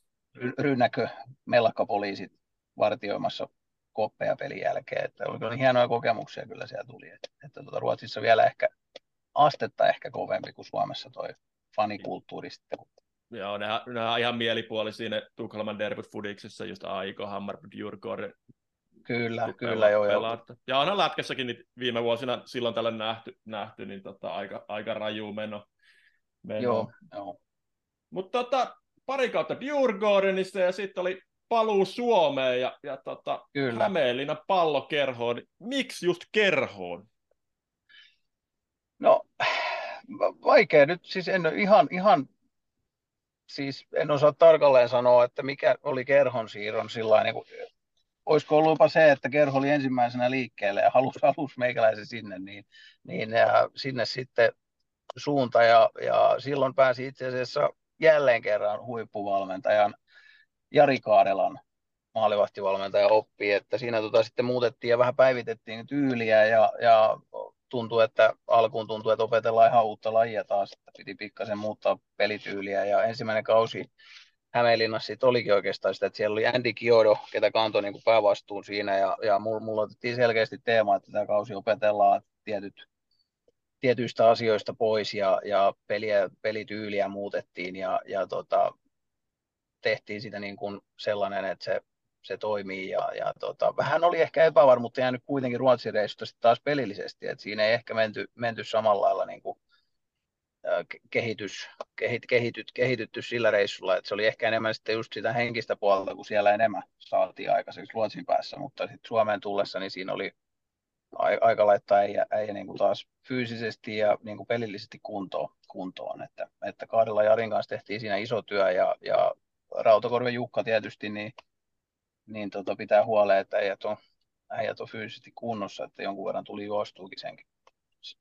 Rynnäkö mellakkapoliisit vartioimassa koppeja pelin jälkeen, että oli, oli hienoja kokemuksia kyllä siellä tuli, että, että tuota, Ruotsissa vielä ehkä astetta ehkä kovempi kuin Suomessa toi fanikulttuuri sitten. Joo, ne, on ihan mielipuolisia ne Tukholman derbyt fudiksessa, just Aiko, Hammarby, Djurgården. Kyllä, kyllä joo. joo. Ja onhan lätkässäkin niin viime vuosina silloin tällä nähty, nähty niin tota, aika, aika raju meno. meno. Joo, joo. Mutta tota, pari kautta Djurgårdenissa ja sitten oli paluu Suomeen ja, ja tota, Kyllä. Hämeenlinnan pallokerhoon. Miksi just kerhoon? No, vaikea nyt, siis en ihan, ihan siis en osaa tarkalleen sanoa, että mikä oli kerhon siirron sillä niin kuin, olisiko ollut jopa se, että kerho oli ensimmäisenä liikkeelle ja halusi, halusi meikäläisen sinne, niin, niin ja sinne sitten suunta ja, ja silloin pääsi itse asiassa jälleen kerran huippuvalmentajan Jari Kaarelan maalivahtivalmentaja oppi, että siinä tota sitten muutettiin ja vähän päivitettiin tyyliä ja, ja tuntui, että alkuun tuntui, että opetellaan ihan uutta lajia taas, että piti pikkasen muuttaa pelityyliä ja ensimmäinen kausi Hämeenlinnassa sitten olikin oikeastaan sitä, että siellä oli Andy Kiodo, ketä kantoi niin kuin päävastuun siinä ja, ja mulla, mulla otettiin selkeästi teema, että tämä kausi opetellaan tietyt tietyistä asioista pois ja, ja peliä, pelityyliä muutettiin ja, ja tota, tehtiin sitä niin kuin sellainen, että se, se toimii ja, ja tota, vähän oli ehkä epävarmuutta jäänyt kuitenkin Ruotsin reissusta taas pelillisesti, että siinä ei ehkä menty, menty samalla lailla niin kuin, kehitys, kehit, kehityt, kehitytty sillä reissulla, että se oli ehkä enemmän sitten just sitä henkistä puolta, kun siellä enemmän saatiin aikaiseksi Ruotsin päässä, mutta sitten Suomeen tullessa, niin siinä oli aika laittaa äijä, äijä niin kuin taas fyysisesti ja niin kuin pelillisesti kuntoon, kuntoon. Että, että kahdella Jarin kanssa tehtiin siinä iso työ ja, ja Rautakorven Jukka tietysti niin, niin tota pitää huoleen, että äijät on äijät on fyysisesti kunnossa, että jonkun verran tuli juostuukin senkin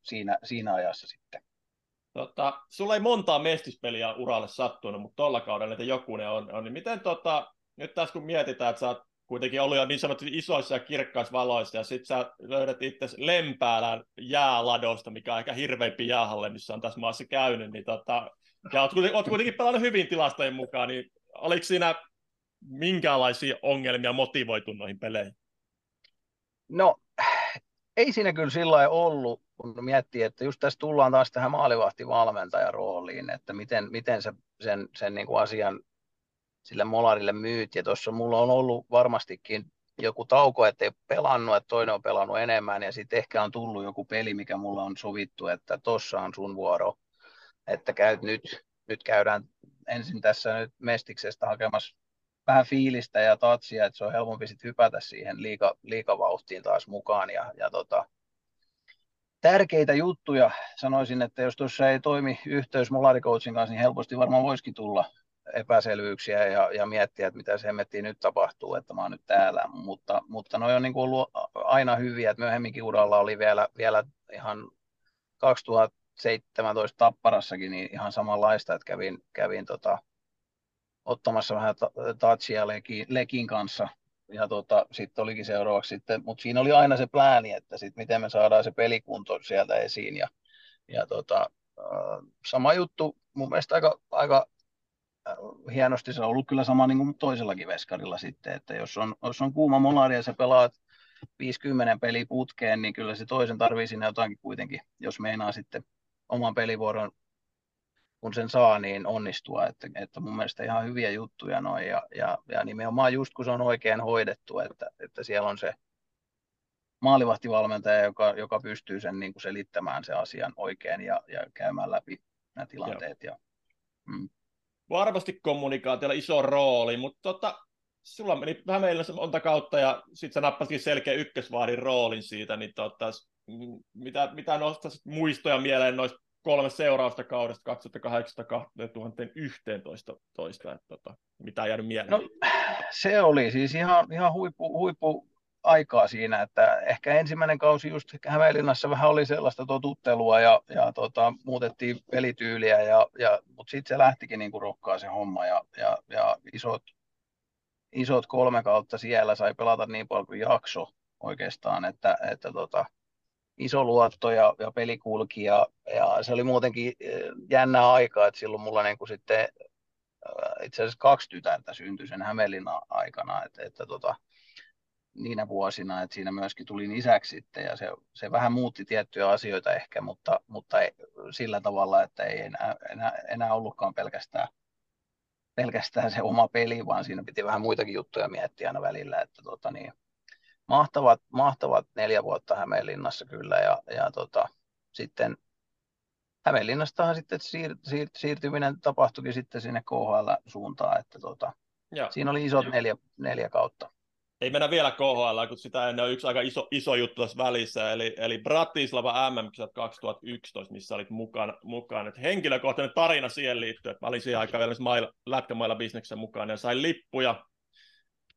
siinä, siinä ajassa sitten. Tota, sulla ei montaa mestispeliä uralle sattunut, mutta tuolla kaudella niitä jokunen on. on. Niin miten tota, nyt tässä kun mietitään, että sä oot kuitenkin ollut jo niin sanotusti isoissa ja kirkkaissa valoissa, ja sitten sä löydät itse Lempäälän jääladosta, mikä on ehkä hirveimpi jäähalle, missä on tässä maassa käynyt, niin tota, ja oot kuitenkin, oot kuitenkin pelannut hyvin tilastojen mukaan, niin oliko siinä minkälaisia ongelmia motivoitu noihin peleihin? No, ei siinä kyllä sillä ollut, kun miettii, että just tässä tullaan taas tähän maalivahtivalmentajan rooliin, että miten, miten se, sen, sen niin kuin asian sille molarille myyt. Ja tuossa mulla on ollut varmastikin joku tauko, ettei pelannut, että toinen on pelannut enemmän, ja sitten ehkä on tullut joku peli, mikä mulla on sovittu, että tossa on sun vuoro, että käyt nyt, nyt käydään ensin tässä nyt Mestiksestä hakemassa vähän fiilistä ja tatsia, että se on helpompi sitten hypätä siihen liika, liikavauhtiin taas mukaan. Ja, ja tota, tärkeitä juttuja sanoisin, että jos tuossa ei toimi yhteys Molarikoutsin kanssa, niin helposti varmaan voisikin tulla epäselvyyksiä ja, ja miettiä, että mitä se hemmettiin nyt tapahtuu, että mä oon nyt täällä. Mutta, mutta ne on niin kuin ollut aina hyviä, että myöhemminkin uralla oli vielä, vielä ihan 2017 Tapparassakin niin ihan samanlaista, että kävin, kävin tota, ottamassa vähän touchia Lekin, Lekin kanssa. Ja tota, sitten olikin seuraavaksi sitten, mutta siinä oli aina se plääni, että sit miten me saadaan se pelikunto sieltä esiin. Ja, ja tota, sama juttu mun mielestä aika, aika hienosti se on ollut kyllä sama niin kuin toisellakin veskarilla sitten, että jos on, jos on kuuma molari ja sä pelaat 50 peli putkeen, niin kyllä se toisen tarvii sinne jotakin kuitenkin, jos meinaa sitten oman pelivuoron kun sen saa, niin onnistua. Että, että mun mielestä ihan hyviä juttuja noin ja, ja, ja nimenomaan just kun se on oikein hoidettu, että, että siellä on se maalivahtivalmentaja, joka, joka pystyy sen niin kuin selittämään se asian oikein ja, ja käymään läpi nämä tilanteet. Ja, mm. Varmasti kommunikaatiolla iso rooli, mutta tota, sulla meni vähän meillä monta kautta ja sitten sä nappasitkin selkeä ykkösvahdin roolin siitä, niin tota, mitä, mitä nostaisit muistoja mieleen noista kolme seurausta kaudesta 2008-2011, että tota, mitä ei jäänyt mieleen? No, se oli siis ihan, ihan huippu, huippu aikaa siinä, että ehkä ensimmäinen kausi just Hämeenlinnassa vähän oli sellaista totuttelua ja, ja tota, muutettiin pelityyliä, ja, ja, mutta sitten se lähtikin niin kuin rokkaa se homma ja, ja, ja isot, isot kolme kautta siellä sai pelata niin paljon kuin jakso oikeastaan, että, että tota, iso luotto ja, ja peli kulki ja, ja, se oli muutenkin eh, jännä aika, että silloin mulla niin kuin sitten itse asiassa kaksi tytärtä syntyi sen Hämeenlinnan aikana, että, että tota, niinä vuosina, että siinä myöskin tuli isäksi sitten ja se, se vähän muutti tiettyjä asioita ehkä, mutta, mutta ei, sillä tavalla, että ei enää, enää, enää ollutkaan pelkästään, pelkästään se oma peli, vaan siinä piti vähän muitakin juttuja miettiä aina välillä, että tota niin, mahtavat, mahtavat neljä vuotta Hämeenlinnassa kyllä ja, ja tota, sitten Hämeenlinnastahan sitten siir, siir, siirtyminen tapahtuikin sitten sinne KHL-suuntaan, että tota, siinä oli isot neljä, neljä kautta. Ei mennä vielä KHL, kun sitä ennen on yksi aika iso, iso juttu tässä välissä, eli, eli Bratislava mm 2011, missä olit mukana. mukana. Et henkilökohtainen tarina siihen liittyen, että mä olin siihen aikaan vielä mailla, lätkämailla bisneksen mukana ja sain lippuja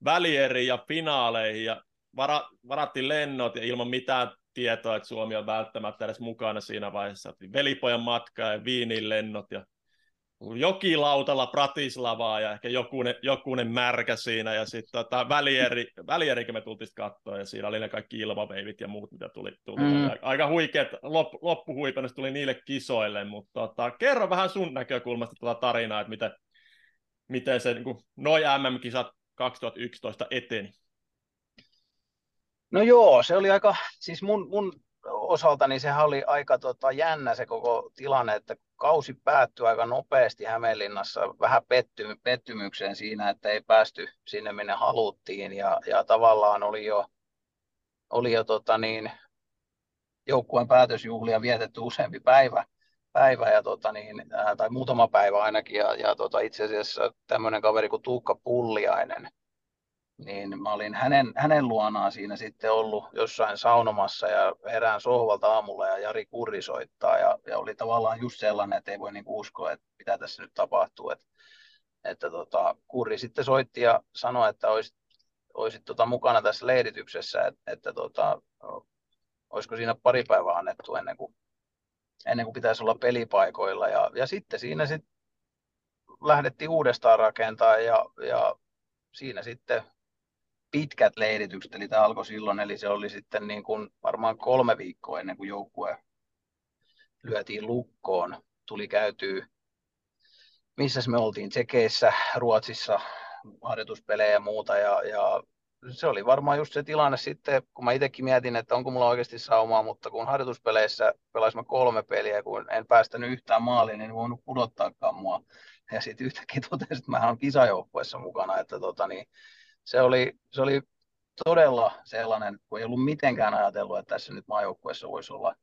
välieriin ja finaaleihin ja vara, varattiin lennot ja ilman mitään tietoa, että Suomi on välttämättä edes mukana siinä vaiheessa. Velipojan matka ja Viinin lennot ja jokilautalla Pratislavaa ja ehkä jokunen, jokunen märkä siinä ja sitten tota, välieri, välierikin me tultiin katsoa ja siinä oli ne kaikki ilmaveivit ja muut, mitä tuli. tuli. Mm. Aika huikeat lop, loppuhuipennus tuli niille kisoille, mutta tota, kerro vähän sun näkökulmasta tuota tarinaa, että miten, miten se niin noin MM-kisat 2011 eteni. No joo, se oli aika, siis mun, mun osalta niin sehän oli aika tota, jännä se koko tilanne, että kausi päättyi aika nopeasti Hämeenlinnassa vähän petty, pettymykseen siinä, että ei päästy sinne minne haluttiin ja, ja tavallaan oli jo, oli jo tota, niin, joukkueen päätösjuhlia vietetty useampi päivä, päivä ja, tota, niin, ää, tai muutama päivä ainakin ja, ja tota, itse asiassa tämmöinen kaveri kuin Tuukka Pulliainen, niin mä olin hänen, hänen luonaan siinä sitten ollut jossain saunomassa ja herään sohvalta aamulla ja Jari Kurri soittaa ja, ja oli tavallaan just sellainen, että ei voi niinku uskoa, että mitä tässä nyt tapahtuu. Että, että tota, Kurri sitten soitti ja sanoi, että olisi, olisit tota, mukana tässä leirityksessä, että, että tota, olisiko siinä pari päivää annettu ennen kuin, ennen kuin pitäisi olla pelipaikoilla. Ja, ja sitten siinä sit lähdettiin uudestaan rakentaa ja, ja siinä sitten pitkät leiritykset, eli tämä alkoi silloin, eli se oli sitten niin kuin varmaan kolme viikkoa ennen kuin joukkue lyötiin lukkoon, tuli käytyy, missä me oltiin, Tsekeissä, Ruotsissa, harjoituspelejä ja muuta, ja, ja se oli varmaan just se tilanne sitten, kun mä itsekin mietin, että onko mulla oikeasti saumaa, mutta kun harjoituspeleissä pelasin kolme peliä, kun en päästänyt yhtään maaliin, niin en voinut pudottaakaan mua. Ja sitten yhtäkkiä totesin, että mä olen kisajoukkueessa mukana, että tota, niin, se, oli, se oli todella sellainen, kun ei ollut mitenkään ajatellut, että tässä nyt maajoukkueessa voisi olla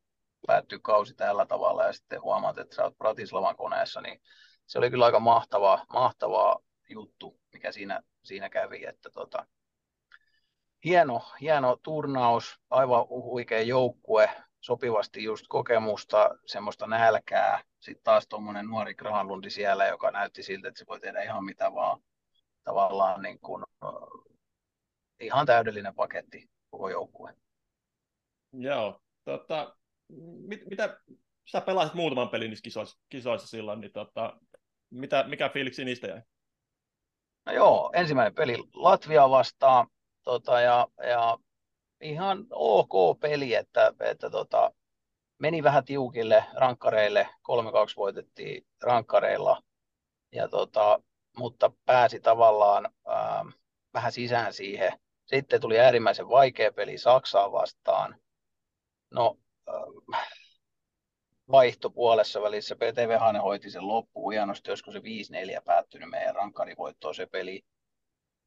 päättyä kausi tällä tavalla ja sitten huomaat, että sä oot Bratislavan koneessa, niin se oli kyllä aika mahtavaa, mahtavaa juttu, mikä siinä, siinä kävi, että tota, hieno, hieno turnaus, aivan huikea joukkue, sopivasti just kokemusta, semmoista nälkää. Sitten taas tuommoinen nuori Granlundi siellä, joka näytti siltä, että se voi tehdä ihan mitä vaan. Tavallaan niin kuin, ihan täydellinen paketti koko joukkue. Joo, tota, mit, mitä sä pelasit muutaman pelin niissä kisoissa, kisoissa silloin, niin tota, mitä, mikä fiiliksi niistä jäi? No joo, ensimmäinen peli Latvia vastaan, tota, ja, ja ihan ok peli, että, että tota, meni vähän tiukille rankkareille, 3-2 voitettiin rankkareilla, ja tota, mutta pääsi tavallaan ää, vähän sisään siihen. Sitten tuli äärimmäisen vaikea peli Saksaa vastaan. No, ää, vaihto puolessa välissä. PTV Hane hoiti sen loppuun hienosti, olisiko se 5-4 päättynyt meidän rankkarivoittoon se peli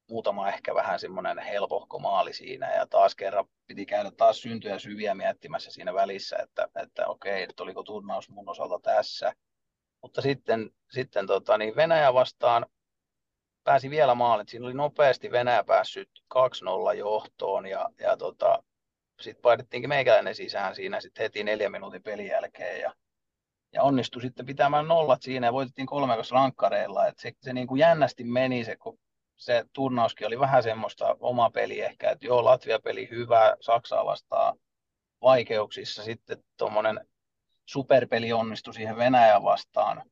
muutama ehkä vähän semmoinen helpohko maali siinä ja taas kerran piti käydä taas syntyjä syviä miettimässä siinä välissä, että, että okei, että oliko turnaus mun osalta tässä. Mutta sitten, sitten tota, niin Venäjä vastaan pääsi vielä maalit. Siinä oli nopeasti Venäjä päässyt 2-0 johtoon ja, ja tota, sitten painettiinkin meikäläinen sisään siinä sitten heti neljän minuutin pelin jälkeen ja, ja onnistui sitten pitämään nollat siinä ja voitettiin kolme rankkareilla. Et se, se niin kuin jännästi meni se, kun se turnauskin oli vähän semmoista oma peli ehkä, että joo, Latvia-peli hyvä, Saksaa vastaan vaikeuksissa, sitten tuommoinen superpeli onnistui siihen Venäjä vastaan,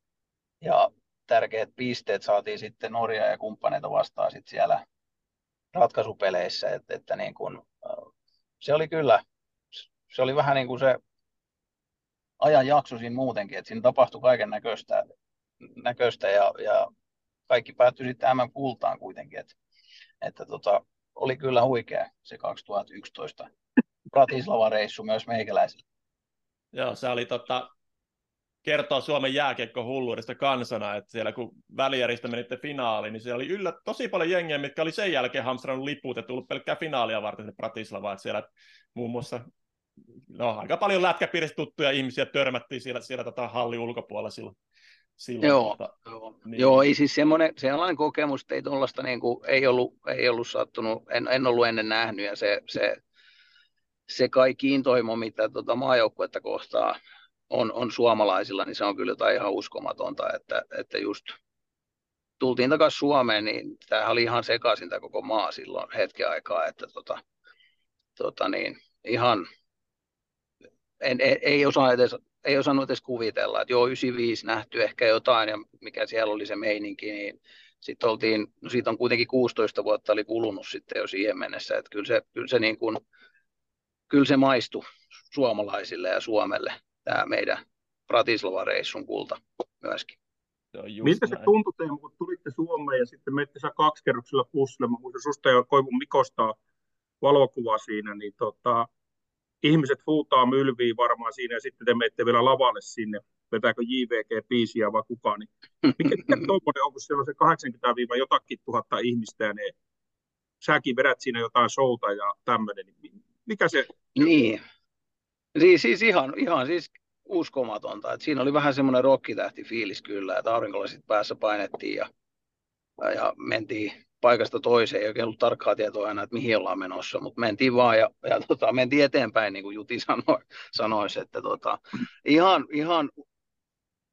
ja tärkeät pisteet saatiin sitten Norja ja kumppaneita vastaan sitten siellä ratkaisupeleissä, että, että niin kun, se oli kyllä, se oli vähän niin kuin se ajan jakso siinä muutenkin, että siinä tapahtui kaiken näköistä, näköistä ja, ja kaikki päättyi sitten tämän kultaan kuitenkin, että, että tota, oli kyllä huikea se 2011 Bratislava-reissu myös meikäläisille. Joo, se oli tota, kertoo Suomen jääkiekko hulluudesta kansana, että siellä kun välijäristä menitte finaaliin, niin siellä oli yllä tosi paljon jengiä, mitkä oli sen jälkeen hamstrannut liput ja tullut pelkkää finaalia varten Bratislava, että siellä muun muassa no, aika paljon lätkäpiiristä tuttuja ihmisiä törmättiin siellä, siellä tota hallin ulkopuolella silloin silloin. Joo, mutta, joo. Niin. joo ei siis semmoinen, sellainen kokemus, että ei tuollaista niin kuin, ei, ollut, ei ollut sattunut, en, en ollut ennen nähnyt ja se, se, se kaikki intoimo, mitä tuota maajoukkuetta kohtaa on, on suomalaisilla, niin se on kyllä jotain ihan uskomatonta, että, että just tultiin takaisin Suomeen, niin tämä oli ihan sekaisin tämä koko maa silloin hetken aikaa, että tota, tota niin, ihan en, ei, ei osaa edes ei osannut edes kuvitella, että joo, 95 nähty ehkä jotain ja mikä siellä oli se meininki, niin sitten oltiin, no siitä on kuitenkin 16 vuotta oli kulunut sitten jo siihen mennessä, että kyllä se, kyllä se, niin kuin, kyllä se maistui suomalaisille ja Suomelle tämä meidän Bratislava-reissun kulta myöskin. Se Miltä se tuntui teille, kun tulitte Suomeen ja sitten meitte sä kaksi kerroksella bussilla, mä muistan susta ja Koivun Mikosta valokuva siinä, niin tota, ihmiset huutaa mylviä varmaan siinä ja sitten te menette vielä lavalle sinne, vetääkö JVG-biisiä vai kukaan, niin mikä, mikä tuommoinen on, kun siellä on se 80 jotakin tuhatta ihmistä ja ne, säkin vedät siinä jotain showta ja tämmöinen, niin mikä se... Niin, siis, siis ihan, ihan siis uskomatonta, että siinä oli vähän semmoinen rokkitähti fiilis kyllä, että aurinkolasit päässä painettiin ja, ja mentiin paikasta toiseen, ei oikein ollut tarkkaa tietoa aina, että mihin ollaan menossa, mutta mentiin vaan ja, ja tota, mentiin eteenpäin, niin kuin Juti sanoi, sanoisi, että tota, ihan, ihan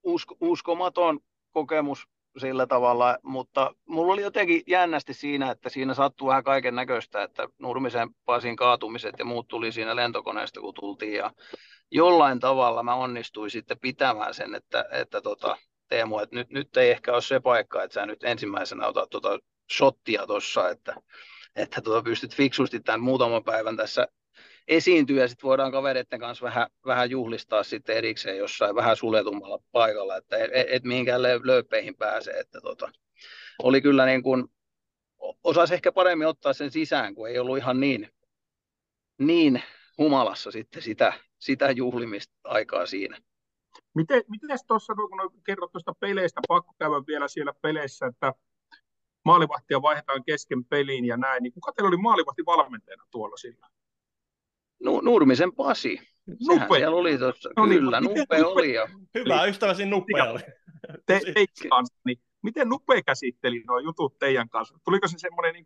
usko, uskomaton kokemus sillä tavalla, mutta mulla oli jotenkin jännästi siinä, että siinä sattui vähän kaiken näköistä, että Nurmisen Pasin kaatumiset ja muut tuli siinä lentokoneesta, kun tultiin ja jollain tavalla mä onnistuin sitten pitämään sen, että, että tota, Teemu, että nyt, nyt ei ehkä ole se paikka, että sä nyt ensimmäisenä otat tota shottia tuossa, että, että tota pystyt fiksusti tämän muutaman päivän tässä esiintyä ja sitten voidaan kavereiden kanssa vähän, vähän juhlistaa sitten erikseen jossain vähän suljetummalla paikalla, että et, et, mihinkään lööpeihin pääse. Että tota, oli kyllä niin kuin, osasi ehkä paremmin ottaa sen sisään, kun ei ollut ihan niin, niin humalassa sitten sitä, sitä juhlimista aikaa siinä. Miten, miten tuossa, kun kerrot tuosta peleistä, pakko käydä vielä siellä peleissä, että maalivahtia vaihdetaan kesken peliin ja näin, niin kuka teillä oli maalivahti valmentajana tuolla sillä? Nurmisen Pasi. Nupe. Sehän oli tuossa. No niin, Kyllä, Nupe, Nupe oli jo. Hyvä ystäväsi Nupe oli. Te, te kanssa, niin miten Nupe käsitteli nuo jutut teidän kanssa? Tuliko se semmoinen niin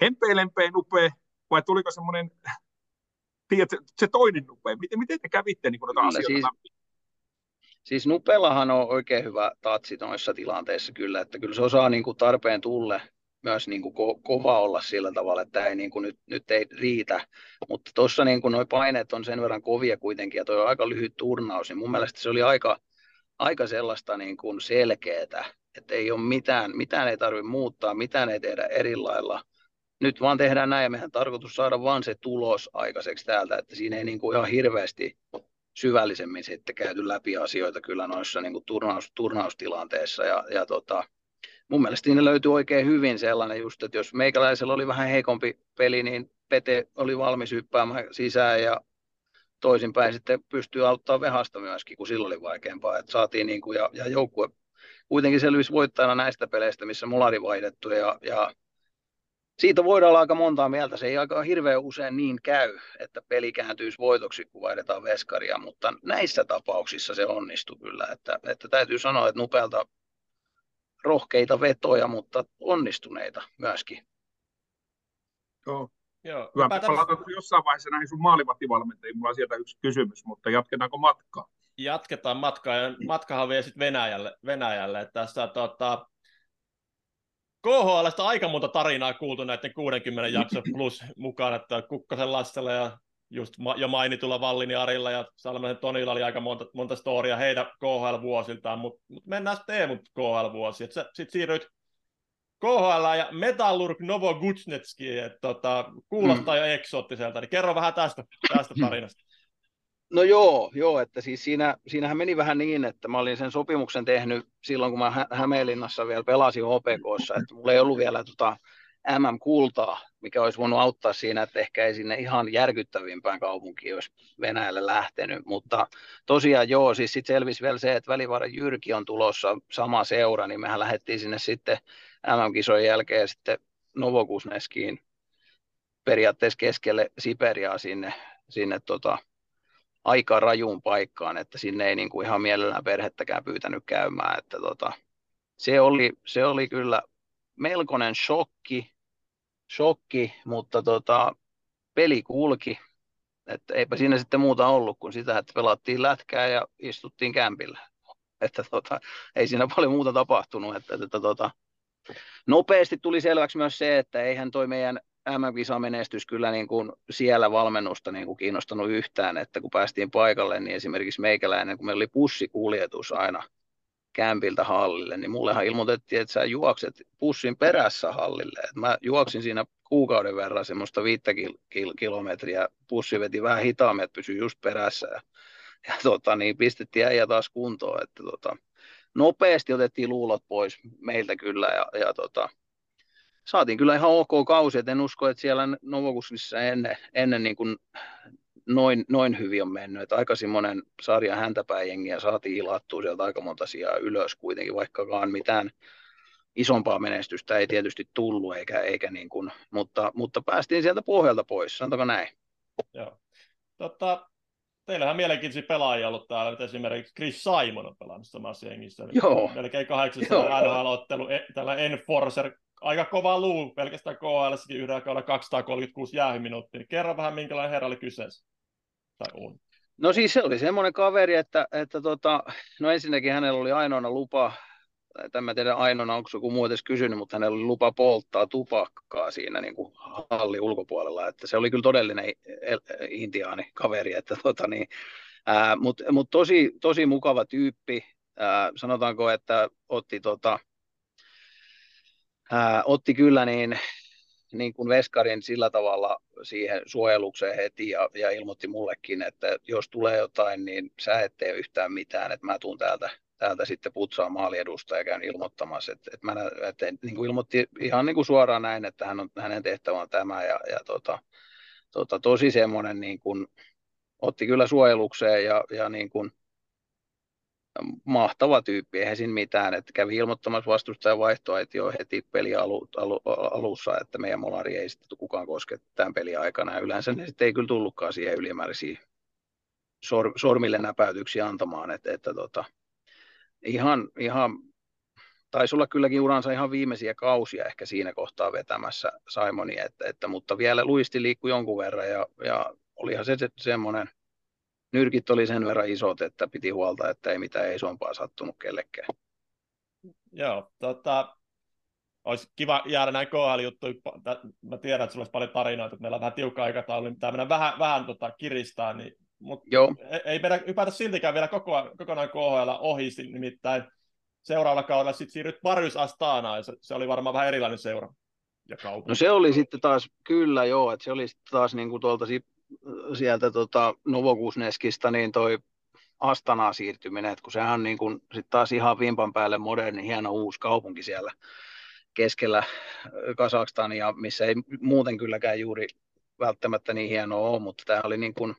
hempeilempeä Nupe vai tuliko semmoinen tiedät, se toinen Nupe? Miten, miten te kävitte niin noita asioita siis, Siis Nupellahan on oikein hyvä tatsi noissa tilanteissa kyllä, että kyllä se osaa niin kuin tarpeen tulle myös niin kuin ko- kova olla sillä tavalla, että ei, niin kuin nyt, nyt ei riitä. Mutta tuossa niin nuo paineet on sen verran kovia kuitenkin ja tuo aika lyhyt turnaus, niin mun mielestä se oli aika, aika sellaista niin kuin selkeää, että ei ole mitään, mitään ei tarvitse muuttaa, mitään ei tehdä eri lailla. Nyt vaan tehdään näin ja meidän tarkoitus saada vaan se tulos aikaiseksi täältä, että siinä ei niin kuin ihan hirveästi syvällisemmin sitten käyty läpi asioita kyllä noissa niin kuin turnaus, turnaustilanteissa ja, ja tota, mun mielestä siinä löytyi oikein hyvin sellainen just, että jos meikäläisellä oli vähän heikompi peli, niin Pete oli valmis hyppäämään sisään ja toisinpäin sitten pystyy auttamaan Vehasta myöskin, kun silloin oli vaikeampaa. Että saatiin niin kuin, ja, ja joukkue kuitenkin selvisi voittajana näistä peleistä, missä mulla oli vaihdettu ja, ja siitä voidaan olla aika montaa mieltä. Se ei aika hirveän usein niin käy, että peli kääntyisi voitoksi, kun vaihdetaan veskaria, mutta näissä tapauksissa se onnistuu kyllä. Että, että täytyy sanoa, että Nupelta rohkeita vetoja, mutta onnistuneita myöskin. Joo. Joo. Hyvä, päätän... palataan jossain vaiheessa näihin sun maalivahtivalmentajiin. Mulla on sieltä yksi kysymys, mutta jatketaanko matkaa? Jatketaan matkaa, ja matkahan vie sitten Venäjälle, Venäjälle. Tässä tota, KHLstä aika monta tarinaa kuultu näiden 60 jakson plus mukaan, että Kukkosen Lassella ja just jo mainitulla Vallini Arilla ja Salmenen Tonilla oli aika monta, monta storia heidän KHL-vuosiltaan, mutta mut mennään sitten Teemun KHL-vuosi. Sitten siirryit KHL ja Metallurg Novogutsnetski, että tota, kuulostaa mm. jo eksoottiselta, niin kerro vähän tästä, tästä tarinasta. No joo, joo, että siis siinä, siinähän meni vähän niin, että mä olin sen sopimuksen tehnyt silloin, kun mä Hämeenlinnassa vielä pelasin OPKssa, että mulla ei ollut vielä tota, MM-kultaa, mikä olisi voinut auttaa siinä, että ehkä ei sinne ihan järkyttävimpään kaupunkiin olisi Venäjälle lähtenyt, mutta tosiaan joo, siis sitten selvisi vielä se, että Välivaara Jyrki on tulossa sama seura, niin mehän lähdettiin sinne sitten MM-kisojen jälkeen sitten Novokusneskiin periaatteessa keskelle Siperiaa sinne, sinne tota, aika rajuun paikkaan, että sinne ei niin kuin ihan mielellään perhettäkään pyytänyt käymään, että tota, se, oli, se oli kyllä melkoinen shokki, shokki mutta tota, peli kulki. Että eipä siinä sitten muuta ollut kuin sitä, että pelattiin lätkää ja istuttiin kämpillä. Että tota, ei siinä paljon muuta tapahtunut. Että, että tota, nopeasti tuli selväksi myös se, että eihän toi meidän MM-kisamenestys kyllä niin kuin siellä valmennusta niin kuin kiinnostanut yhtään, että kun päästiin paikalle, niin esimerkiksi meikäläinen, kun meillä oli bussikuljetus aina – kämpiltä hallille, niin mullehan ilmoitettiin, että sä juokset pussin perässä hallille. Et mä juoksin siinä kuukauden verran semmoista viittä kil- kil- kilometriä, pussi veti vähän hitaammin, että pysyi just perässä. Ja, ja tota, niin pistettiin äijä taas kuntoon, että tota, nopeasti otettiin luulot pois meiltä kyllä ja, ja tota, saatiin kyllä ihan ok kausi, et en usko, että siellä Novokuskissa ennen, ennen niin kuin noin, noin hyvin on mennyt. Että aika semmoinen sarja häntäpäijengiä saatiin ilattua sieltä aika monta sijaa ylös kuitenkin, vaikkakaan mitään isompaa menestystä ei tietysti tullut, eikä, eikä niin kuin, mutta, mutta päästiin sieltä pohjalta pois, sanotaanko näin. Joo. Totta, teillähän mielenkiintoisia pelaajia ollut täällä, nyt esimerkiksi Chris Simon on pelannut samassa jengissä. Joo. Melkein 800 NHL-ottelu, e, tällä Enforcer, aika kova luu, pelkästään KHL-säkin yhdellä kaudella 236 jäähyminuuttia. Kerro vähän, minkälainen herra oli kyseessä tai on? No siis se oli semmoinen kaveri, että, että tota, no ensinnäkin hänellä oli ainoana lupa en mä tiedä ainoana, onko joku muu edes kysynyt, mutta hänellä oli lupa polttaa tupakkaa siinä niin kuin halli ulkopuolella, että se oli kyllä todellinen intiaani kaveri, että tota niin, mutta mut tosi, tosi mukava tyyppi, ää, sanotaanko, että otti, tota, ää, otti kyllä niin, niin kuin veskarin sillä tavalla siihen suojelukseen heti ja, ja ilmoitti mullekin, että jos tulee jotain, niin sä et tee yhtään mitään, että mä tuun täältä, täältä sitten putsaa maaliedusta ja käyn ilmoittamassa. Että, että mä, että, niin kuin ilmoitti ihan niin kuin suoraan näin, että hän on, hänen tehtävä on tämä ja, ja tota, tota, tosi semmoinen niin kuin, otti kyllä suojelukseen ja, ja niin kuin, mahtava tyyppi, eihän siinä mitään, että kävi ilmoittamassa vastustajan jo heti peli alu, alu, alussa, että meidän molari ei sitten kukaan koske tämän pelin aikana, ja yleensä ne sitten ei kyllä tullutkaan siihen ylimääräisiä sor, sormille näpäytyksiä antamaan, että, että tota, ihan, ihan taisi olla kylläkin uransa ihan viimeisiä kausia ehkä siinä kohtaa vetämässä Simoni, että, että, mutta vielä luisti liikkui jonkun verran ja, ja olihan se, se semmoinen nyrkit oli sen verran isot, että piti huolta, että ei mitään isompaa sattunut kellekään. Joo, tota, olisi kiva jäädä näin KHL juttu. Mä tiedän, että sulla olisi paljon tarinoita, että meillä on vähän tiukka aikataulu, niin mennä vähän, vähän tota, kiristää, niin, mutta ei, ei meidän hypätä siltikään vielä koko, kokonaan KHL ohi, nimittäin seuraavalla kaudella sitten siirryt Paris Astanaan, se, se oli varmaan vähän erilainen seura. Ja no se oli sitten taas, kyllä joo, että se oli sitten taas niin kuin tuolta sieltä tota Novokusneskista, niin toi Astanaa siirtyminen, että kun sehän on niin kuin sit taas ihan vimpan päälle moderni, hieno uusi kaupunki siellä keskellä Kasakstania, missä ei muuten kylläkään juuri välttämättä niin hienoa ole, mutta tämä oli niin kuin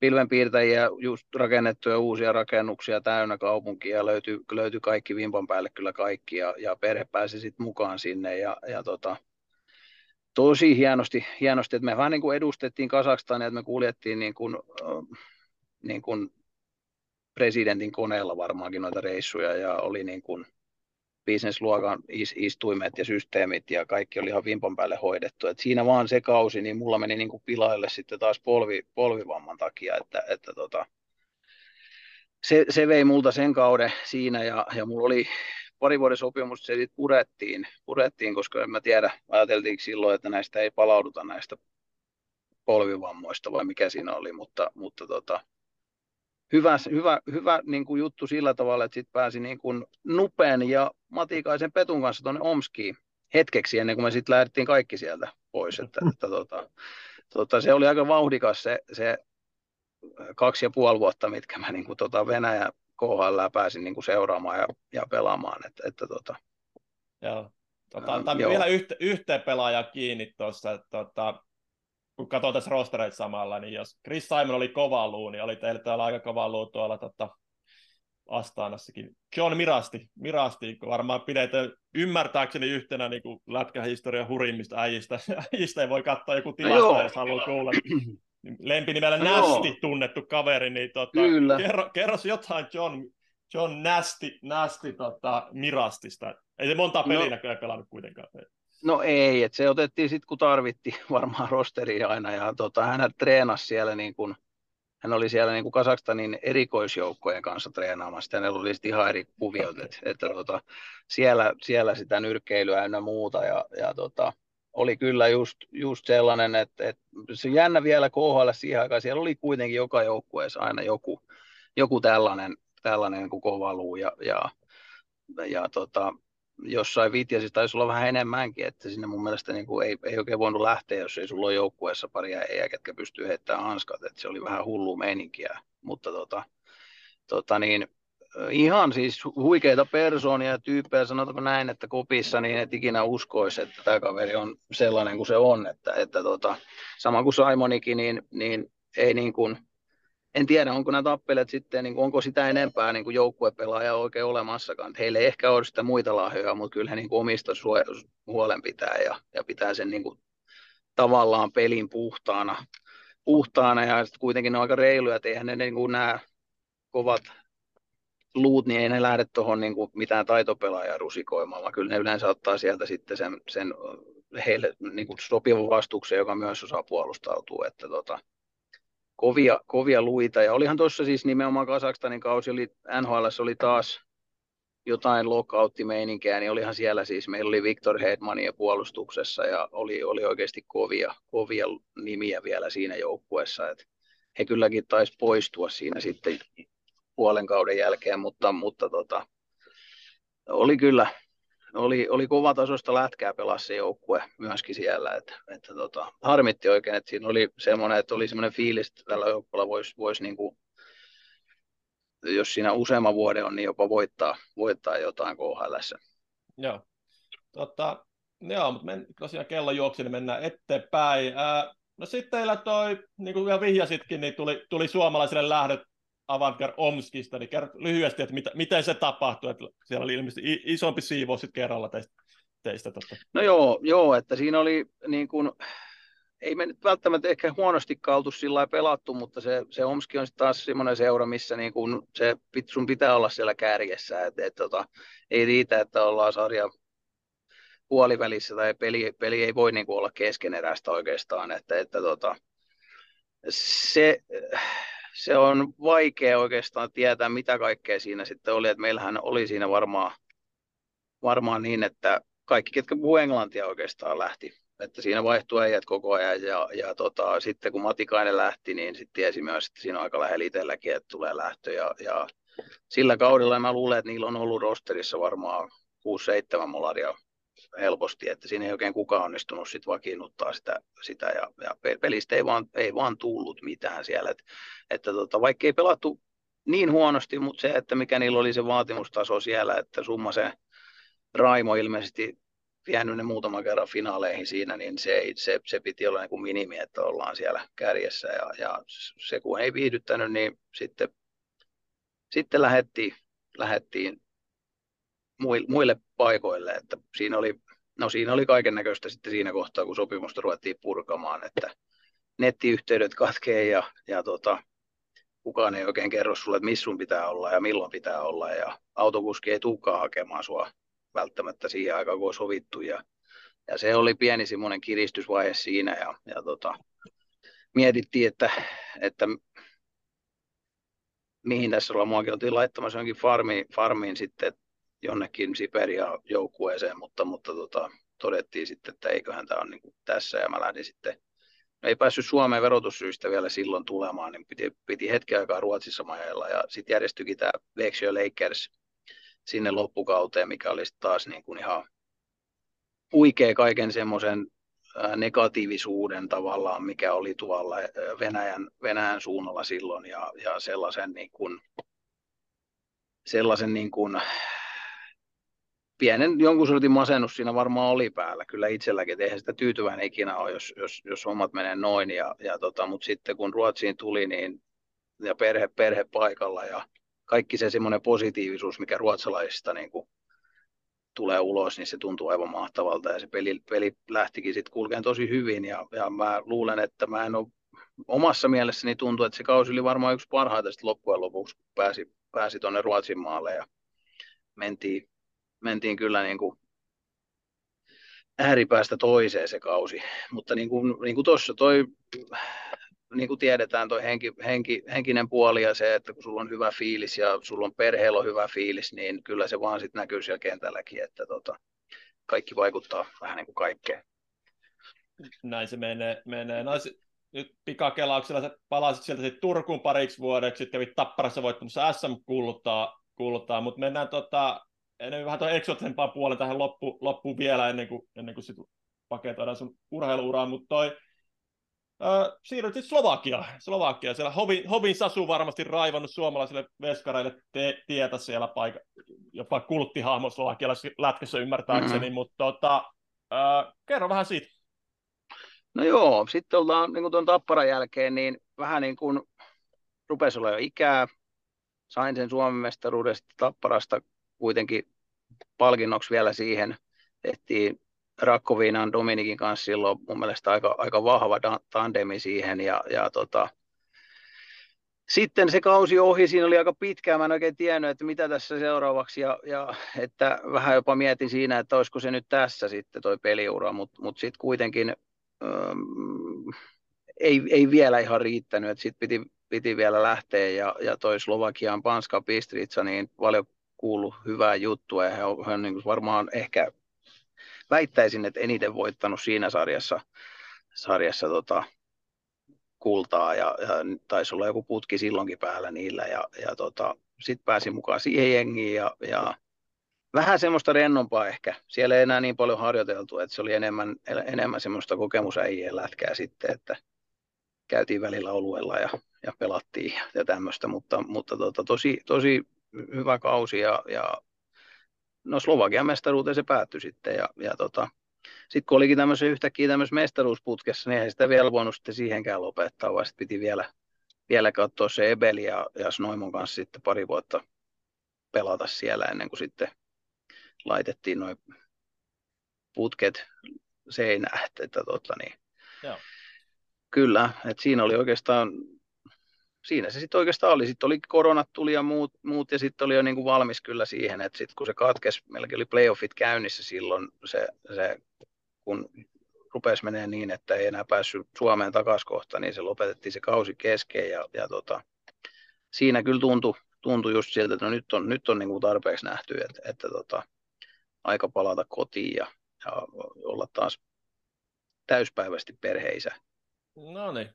pilvenpiirtäjiä, just rakennettuja uusia rakennuksia täynnä kaupunkia löytyi, löytyi kaikki vimpan päälle kyllä kaikki ja, ja perhe pääsi sitten mukaan sinne ja, ja tota, tosi hienosti, hienosti, että me vähän niin kuin edustettiin Kasakstania, että me kuljettiin niin kuin, niin kuin presidentin koneella varmaankin noita reissuja ja oli niin kuin bisnesluokan istuimet ja systeemit ja kaikki oli ihan vimpan päälle hoidettu. Et siinä vaan se kausi, niin mulla meni niin kuin pilaille sitten taas polvi, polvivamman takia, että, että tota, se, se, vei multa sen kauden siinä ja, ja mulla oli pari vuoden sopimus se sitten purettiin, purettiin, koska en mä tiedä, ajateltiinko silloin, että näistä ei palauduta näistä polvivammoista vai mikä siinä oli, mutta, mutta tota, hyvä, hyvä, hyvä niin kuin juttu sillä tavalla, että sitten pääsi niin kuin Nupen ja Matikaisen Petun kanssa tuonne Omskiin hetkeksi ennen kuin me sitten lähdettiin kaikki sieltä pois. Että, että tota, tota, se oli aika vauhdikas se, se kaksi ja puoli vuotta, mitkä mä niin kuin, tota Venäjä KHL pääsin niin kuin seuraamaan ja, ja pelaamaan. Että, että, tota, Joo. Tota, ähm, vielä yhte, yhteen pelaajaa kiinni tuossa, että tota, kun katsoo tässä rostereita samalla, niin jos Chris Simon oli kova luu, niin oli teillä täällä aika kova luu tuolla tota, Astaanassakin. John Mirasti, Mirasti varmaan pidetään ymmärtääkseni yhtenä niin kuin lätkähistorian hurimmista äijistä. äijistä ei voi katsoa joku tilasta, no jos haluaa kuulla. Lempinimellä no Nästi tunnettu kaveri, niin tota, Kyllä. Kerro, kerro jotain John, John Nästi, Nästi tota, Mirastista. Ei se monta peliä no. näköjään pelannut kuitenkaan. No ei, että se otettiin sitten kun tarvittiin varmaan rosteriin aina ja tota, hän treenasi siellä niin kuin, hän oli siellä niin kuin Kasakstanin erikoisjoukkojen kanssa treenaamassa, hänellä oli sitten ihan eri kuviot, että, että tota, siellä, siellä, sitä nyrkkeilyä ja muuta ja, ja tota, oli kyllä just, just sellainen, että, että se jännä vielä KHL siihen aikaan, siellä oli kuitenkin joka joukkueessa aina joku, joku tällainen, tällainen kuin kova luu ja, ja, ja tota, jossain Vitjasissä taisi olla vähän enemmänkin, että sinne mun mielestä niin kuin ei, ei oikein voinut lähteä, jos ei sulla ole joukkueessa paria ei, ketkä pystyy heittämään hanskat, että se oli vähän hullu meininkiä, mutta tota, tota niin, ihan siis huikeita persoonia ja tyyppejä, sanotaanko näin, että kopissa niin et ikinä uskoisi, että tämä kaveri on sellainen kuin se on, että, että tota, sama kuin Simonikin, niin, niin ei niin kuin, en tiedä, onko nämä tappelet sitten, niin kuin, onko sitä enempää niin kuin joukkuepelaajaa oikein olemassakaan. Että heille ei ehkä ole sitä muita lahjoja, mutta kyllä he niin kuin omista huolen pitää ja, ja pitää sen niin kuin, tavallaan pelin puhtaana, puhtaana ja sitten kuitenkin ne on aika reiluja, että eihän ne niin kuin nämä kovat luut, niin ei ne lähde tuohon niin mitään taitopelaajaa rusikoimaan, vaan kyllä ne yleensä ottaa sieltä sitten sen, sen heille niin kuin sopivan vastuksen, joka myös osaa puolustautua. Että tota, kovia, kovia luita. Ja olihan tuossa siis nimenomaan Kasakstanin kausi, oli, NHL oli taas jotain lockout-meininkiä, niin olihan siellä siis, meillä oli Victor Hedmania puolustuksessa ja oli, oli oikeasti kovia, kovia nimiä vielä siinä joukkueessa, että he kylläkin taisi poistua siinä sitten puolen kauden jälkeen, mutta, mutta tota, oli kyllä, oli, oli kovatasoista lätkää pelasi joukkue myöskin siellä, että, että tota, harmitti oikein, että siinä oli semmoinen, että oli semmoinen fiilis, että tällä joukkueella voisi vois niinku, jos siinä useamman vuoden on, niin jopa voittaa, voittaa jotain KHL. Joo. Tota, joo, mutta men, tosiaan kello juoksi, niin mennään eteenpäin. Ää, no sitten teillä toi, niin kuin vihjasitkin, niin tuli, tuli suomalaisille lähdöt Avantgar Omskista, niin kerro lyhyesti, että mitä, miten se tapahtui, että siellä oli ilmeisesti isompi siivous sitten kerralla teistä. teistä totta. No joo, joo, että siinä oli niin kuin, ei me nyt välttämättä ehkä huonosti kautu sillä pelattu, mutta se, se Omski on taas semmoinen seura, missä niin kun se, sun pitää olla siellä kärjessä. Et, et, tota, ei riitä, että ollaan sarja puolivälissä tai peli, peli ei voi niin kuin olla keskeneräistä oikeastaan. Että, että tota, se, se on vaikea oikeastaan tietää, mitä kaikkea siinä sitten oli. Että meillähän oli siinä varmaan, varmaan niin, että kaikki, ketkä puhuu englantia oikeastaan lähti että siinä vaihtuu äijät koko ajan ja, ja tota, sitten kun Matikainen lähti, niin sitten tiesi myös, että siinä on aika lähellä itselläkin, että tulee lähtö ja, ja sillä kaudella mä luulen, että niillä on ollut rosterissa varmaan 6-7 molaria helposti, että siinä ei oikein kukaan onnistunut sit vakiinnuttaa sitä, sitä ja, ja pelistä ei vaan, ei vaan tullut mitään siellä, että, että tota, vaikka ei pelattu niin huonosti, mutta se, että mikä niillä oli se vaatimustaso siellä, että summa se Raimo ilmeisesti vienyt ne muutaman kerran finaaleihin siinä, niin se, se, se piti olla niin kuin minimi, että ollaan siellä kärjessä. Ja, ja se kun ei viihdyttänyt, niin sitten, sitten lähettiin, lähettiin muille paikoille. Että siinä oli, no siinä oli kaiken näköistä sitten siinä kohtaa, kun sopimusta ruvettiin purkamaan, että nettiyhteydet katkee ja, ja tota, kukaan ei oikein kerro sulle, että missä sun pitää olla ja milloin pitää olla ja autokuski ei tulekaan hakemaan sua välttämättä siihen aikaan, kun on sovittu. Ja, ja se oli pieni semmoinen kiristysvaihe siinä ja, ja tota, mietittiin, että, että mihin tässä ollaan. Muakin oltiin laittamassa jonkin farmiin, farmiin sitten jonnekin Siberia joukkueeseen, mutta, mutta tota, todettiin sitten, että eiköhän tämä ole niin tässä ja mä lähdin sitten. Ei päässyt Suomeen verotussyistä vielä silloin tulemaan, niin piti, piti hetken aikaa Ruotsissa majella ja sitten järjestyikin tämä Växjö Lakers sinne loppukauteen, mikä olisi taas niin kuin ihan huikea kaiken semmoisen negatiivisuuden tavallaan, mikä oli tuolla Venäjän, Venäjän suunnalla silloin ja, ja sellaisen, niin kuin, sellaisen niin kuin, pienen jonkun sortin masennus siinä varmaan oli päällä. Kyllä itselläkin, että eihän sitä tyytyväinen ikinä ole, jos, jos, jos hommat menee noin, ja, ja tota, mutta sitten kun Ruotsiin tuli, niin ja perhe, perhe paikalla ja kaikki se semmoinen positiivisuus, mikä ruotsalaisista niin kuin tulee ulos, niin se tuntuu aivan mahtavalta. Ja se peli, peli lähtikin sitten kulkeen tosi hyvin. Ja, ja mä luulen, että mä en ole omassa mielessäni tuntuu, että se kausi oli varmaan yksi parhaita sitten loppujen lopuksi, kun pääsi, pääsi tuonne Ruotsin maalle ja mentiin, mentiin kyllä niin kuin ääripäästä toiseen se kausi. Mutta niin kuin, niin kuin tuossa toi niin kuin tiedetään, tuo henki, henki, henkinen puoli ja se, että kun sulla on hyvä fiilis ja sulla on perheellä on hyvä fiilis, niin kyllä se vaan sitten näkyy siellä kentälläkin, että tota, kaikki vaikuttaa vähän niin kuin kaikkeen. Näin se menee. menee. No, nyt pikakelauksella sä palasit sieltä sit Turkuun pariksi vuodeksi, sitten kävit Tapparassa voittamassa SM kuuluttaa, kuuluttaa mutta mennään tota, ennen vähän tuohon eksotisempaan puolen tähän loppu, loppuun vielä ennen kuin, ennen kuin sit paketoidaan sun urheiluuraan, mutta toi Äh, siirryt sitten Slovakia. Slovakia. Siellä Hovin, Hovin Sasu varmasti raivannut suomalaisille veskareille te, tietä siellä paikka, jopa kulttihahmo slovakialaisessa lätkässä ymmärtääkseni, mm-hmm. mutta tota, äh, kerro vähän siitä. No joo, sitten ollaan niin kuin tuon tapparan jälkeen, niin vähän niin kuin rupesi olla jo ikää. Sain sen Suomen mestaruudesta tapparasta kuitenkin palkinnoksi vielä siihen. Tehtiin Rakkoviinan Dominikin kanssa silloin mun mielestä aika, aika vahva tandemi siihen ja, ja tota, sitten se kausi ohi, siinä oli aika pitkään, mä en oikein tiennyt, että mitä tässä seuraavaksi, ja, ja että vähän jopa mietin siinä, että olisiko se nyt tässä sitten toi peliura, mutta mut sitten kuitenkin ähm, ei, ei vielä ihan riittänyt, että sitten piti, piti vielä lähteä, ja, ja toi Slovakian Panska Bistritsa, niin paljon kuullut hyvää juttua ja he on, he on niin varmaan ehkä väittäisin, että eniten voittanut siinä sarjassa, sarjassa tota, kultaa ja, ja taisi olla joku putki silloinkin päällä niillä ja, ja tota, sitten pääsi mukaan siihen jengiin ja, ja vähän semmoista rennompaa ehkä. Siellä ei enää niin paljon harjoiteltu, että se oli enemmän, enemmän semmoista kokemusäijien lätkää sitten, että käytiin välillä oluella ja, ja pelattiin ja tämmöistä, mutta, mutta tota, tosi, tosi hyvä kausi ja, ja no Slovakian mestaruuteen se päättyi sitten ja, ja tota, sitten kun olikin tämmöisen yhtäkkiä tämmöisessä mestaruusputkessa, niin ei sitä vielä voinut sitten siihenkään lopettaa, vaan sitten piti vielä, vielä katsoa se Ebeli ja, ja Snoimon kanssa sitten pari vuotta pelata siellä ennen kuin sitten laitettiin noin putket seinään. Että, että, tota, niin. Joo. Kyllä, että siinä oli oikeastaan, siinä se sitten oikeastaan oli. Sitten oli koronat tuli ja muut, muut ja sitten oli jo niin kuin valmis kyllä siihen, että sitten kun se katkesi, meilläkin oli playoffit käynnissä silloin, se, se kun rupesi menee niin, että ei enää päässyt Suomeen takaisin kohta, niin se lopetettiin se kausi kesken ja, ja tota, siinä kyllä tuntui, tuntui just siltä, että no nyt on, nyt on niin kuin tarpeeksi nähty, että, että tota, aika palata kotiin ja, ja olla taas täyspäiväisesti perheisä. No niin.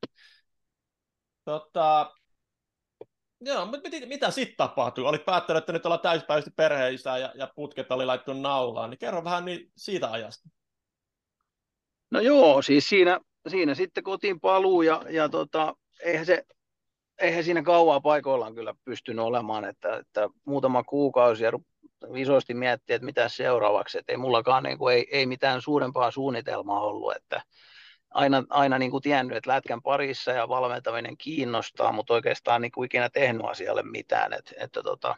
Tota, joo, mutta mitä, mitä sitten tapahtui? Olit päättänyt, että nyt ollaan täyspäiväisesti perheisä ja, ja putket oli laittu naulaan, niin kerro vähän niin siitä ajasta. No joo, siis siinä, siinä sitten kotiin paluu ja, ja tota, eihän, se, eihän siinä kauaa paikoillaan kyllä pystynyt olemaan, että, että muutama kuukausi ja isosti miettiä, että mitä seuraavaksi, että ei mullakaan niin kuin, ei, ei mitään suurempaa suunnitelmaa ollut, että aina, aina niin kuin tiennyt, että lätkän parissa ja valmentaminen kiinnostaa, mutta oikeastaan niin kuin ikinä tehnyt asialle mitään, että, että tota,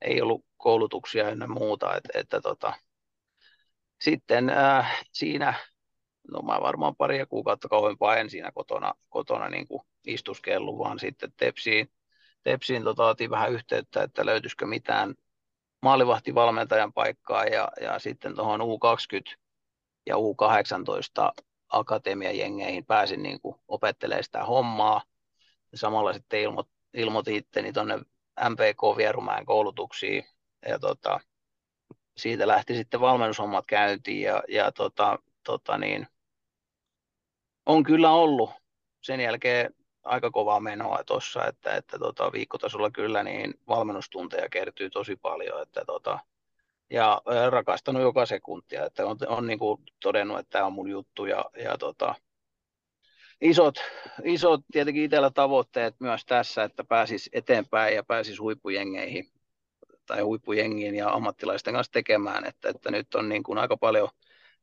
ei ollut koulutuksia ennen muuta, että, että tota, sitten äh, siinä no mä varmaan pari kuukautta kauempaa en siinä kotona, kotona niin kuin istuskellut, vaan sitten Tepsiin, Tepsiin tota, otin vähän yhteyttä, että löytyisikö mitään maalivahtivalmentajan paikkaa ja, ja sitten tuohon U20 ja U18 akatemiajengeihin pääsin niin kuin opettelemaan sitä hommaa. Ja samalla sitten ilmo, ilmoitin itteni tuonne MPK Vierumäen koulutuksiin ja tota, siitä lähti sitten valmennushommat käyntiin ja, ja tota, tota niin, on kyllä ollut sen jälkeen aika kovaa menoa tuossa, että, että tota, viikkotasolla kyllä niin valmennustunteja kertyy tosi paljon, että tota, ja rakastanut joka sekuntia, että on, on niin kuin todennut, että tämä on mun juttu ja, ja tota, isot, isot tietenkin itsellä tavoitteet myös tässä, että pääsis eteenpäin ja pääsis huippujengeihin tai huippujengiin ja ammattilaisten kanssa tekemään, että, että nyt on niin kuin aika paljon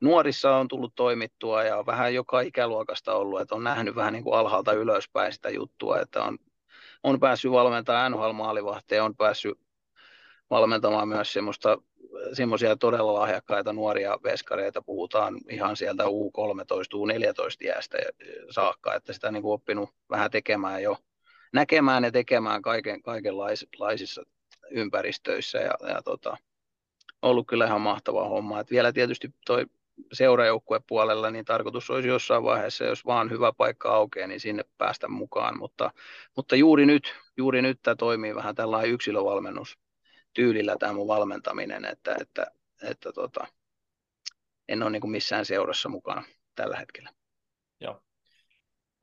nuorissa on tullut toimittua ja vähän joka ikäluokasta ollut, että on nähnyt vähän niin kuin alhaalta ylöspäin sitä juttua, että on, on päässyt valmentamaan NHL-maalivahteen, on päässyt valmentamaan myös semmoista semmoisia todella lahjakkaita nuoria veskareita, puhutaan ihan sieltä U13, U14 iästä saakka, että sitä niin kuin oppinut vähän tekemään jo, näkemään ja tekemään kaiken, kaikenlaisissa ympäristöissä ja, ja tota, ollut kyllä ihan mahtava homma. Et vielä tietysti toi seurajoukkuepuolella, niin tarkoitus olisi jossain vaiheessa, jos vaan hyvä paikka aukeaa, niin sinne päästä mukaan. Mutta, mutta juuri nyt, juuri nyt tämä toimii vähän tällainen yksilövalmennus tyylillä tämä mun valmentaminen, että, että, että tota, en ole niin kuin missään seurassa mukana tällä hetkellä. Joo.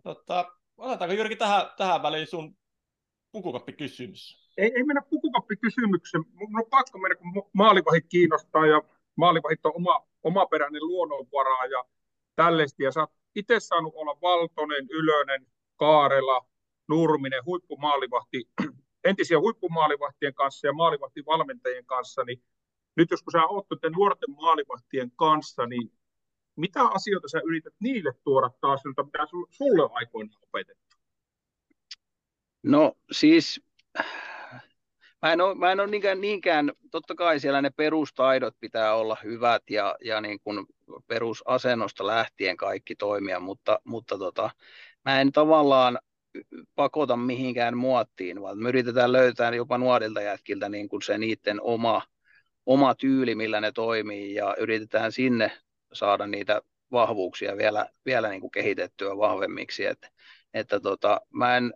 Tota, otetaanko Jyrki tähän, tähän väliin sun pukukappikysymys? Ei, ei mennä pukukappikysymykseen. Mun on pakko mennä, kun maalivahit kiinnostaa ja maalivahit on oma, omaperäinen luonnonvara ja tällaista. Ja sä oot itse saanut olla Valtonen, Ylönen, Kaarela, Nurminen, huippumaalivahti, entisiä huippumaalivahtien kanssa ja maalivahtivalmentajien kanssa, niin nyt jos kun sä oot nuorten maalivahtien kanssa, niin mitä asioita sä yrität niille tuoda taas, mitä sulle on aikoinaan opetettu? No siis mä en ole, mä en ole niinkään, niinkään, totta kai siellä ne perustaidot pitää olla hyvät ja, ja niin kuin perusasennosta lähtien kaikki toimia, mutta, mutta tota, mä en tavallaan pakota mihinkään muottiin, vaan me yritetään löytää jopa nuorilta jätkiltä niin kuin se niiden oma, oma tyyli, millä ne toimii ja yritetään sinne saada niitä vahvuuksia vielä, vielä niin kuin kehitettyä vahvemmiksi. Et, että tota, mä en,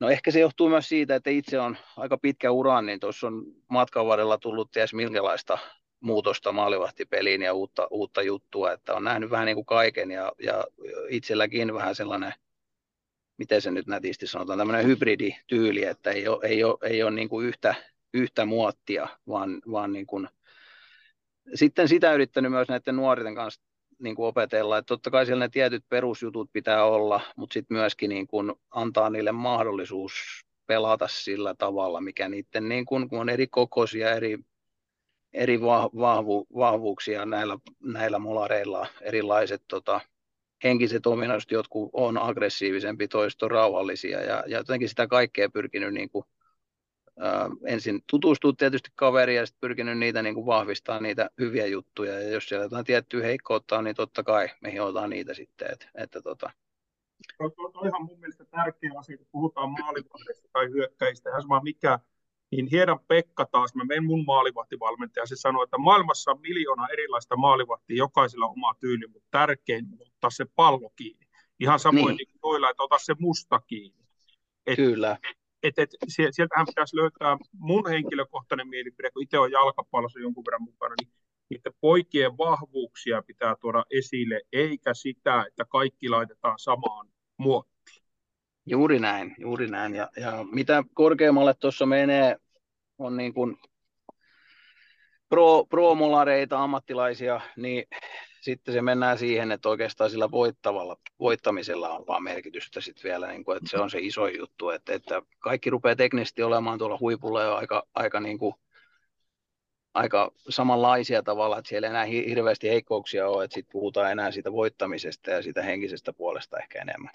No ehkä se johtuu myös siitä, että itse on aika pitkä ura, niin tuossa on matkan varrella tullut ties minkälaista muutosta maalivahtipeliin ja uutta, uutta juttua, että on nähnyt vähän niin kuin kaiken ja, ja itselläkin vähän sellainen, miten se nyt nätisti sanotaan, tämmöinen hybridityyli, että ei ole, ei ole, ei ole niin kuin yhtä, yhtä muottia, vaan, vaan niin kuin, sitten sitä yrittänyt myös näiden nuorten kanssa niin kuin opetella, että totta kai siellä ne tietyt perusjutut pitää olla, mutta sitten myöskin niin kuin antaa niille mahdollisuus pelata sillä tavalla, mikä niiden, niin kuin, kun on eri kokoisia, eri, eri vahvu, vahvuuksia näillä, näillä molareilla, erilaiset tota, henkiset ominaisuudet, jotkut on aggressiivisempi, toiset on rauhallisia, ja, ja jotenkin sitä kaikkea pyrkinyt niin kuin ää, ensin tutustua tietysti kaveriin ja sitten pyrkinyt niitä niin kuin vahvistaa niitä hyviä juttuja. Ja jos siellä jotain tiettyä heikkoutta on, niin totta kai me hiotaan niitä sitten. Et, että tota. Tuo on ihan mun mielestä tärkeä asia, kun puhutaan maalivahdeista tai hyökkäistä, ihan sama mikä, niin Hiedan Pekka taas, mä menen mun maalivahtivalmentaja, se sanoi, että maailmassa on miljoona erilaista maalivahtia, jokaisella oma tyyli, mutta tärkein on ottaa se pallo kiinni. Ihan samoin niin, niin toilla, että ota se musta kiinni. Et, Kyllä. Et, et, et, sieltähän pitäisi löytää mun henkilökohtainen mielipide, kun itse on jalkapallossa jonkun verran mukana, niin niiden poikien vahvuuksia pitää tuoda esille, eikä sitä, että kaikki laitetaan samaan muottiin. Juuri näin, juuri näin. Ja, ja mitä korkeammalle tuossa menee, on niin kuin pro, pro-molareita, ammattilaisia, niin sitten se mennään siihen, että oikeastaan sillä voittavalla, voittamisella on vaan merkitystä sitten vielä, niin kuin, että se on se iso juttu, että, että kaikki rupeaa teknisesti olemaan tuolla huipulla jo aika, aika, niin kuin, aika samanlaisia tavalla, että siellä ei enää hirveästi heikkouksia ole, että sitten puhutaan enää siitä voittamisesta ja siitä henkisestä puolesta ehkä enemmän.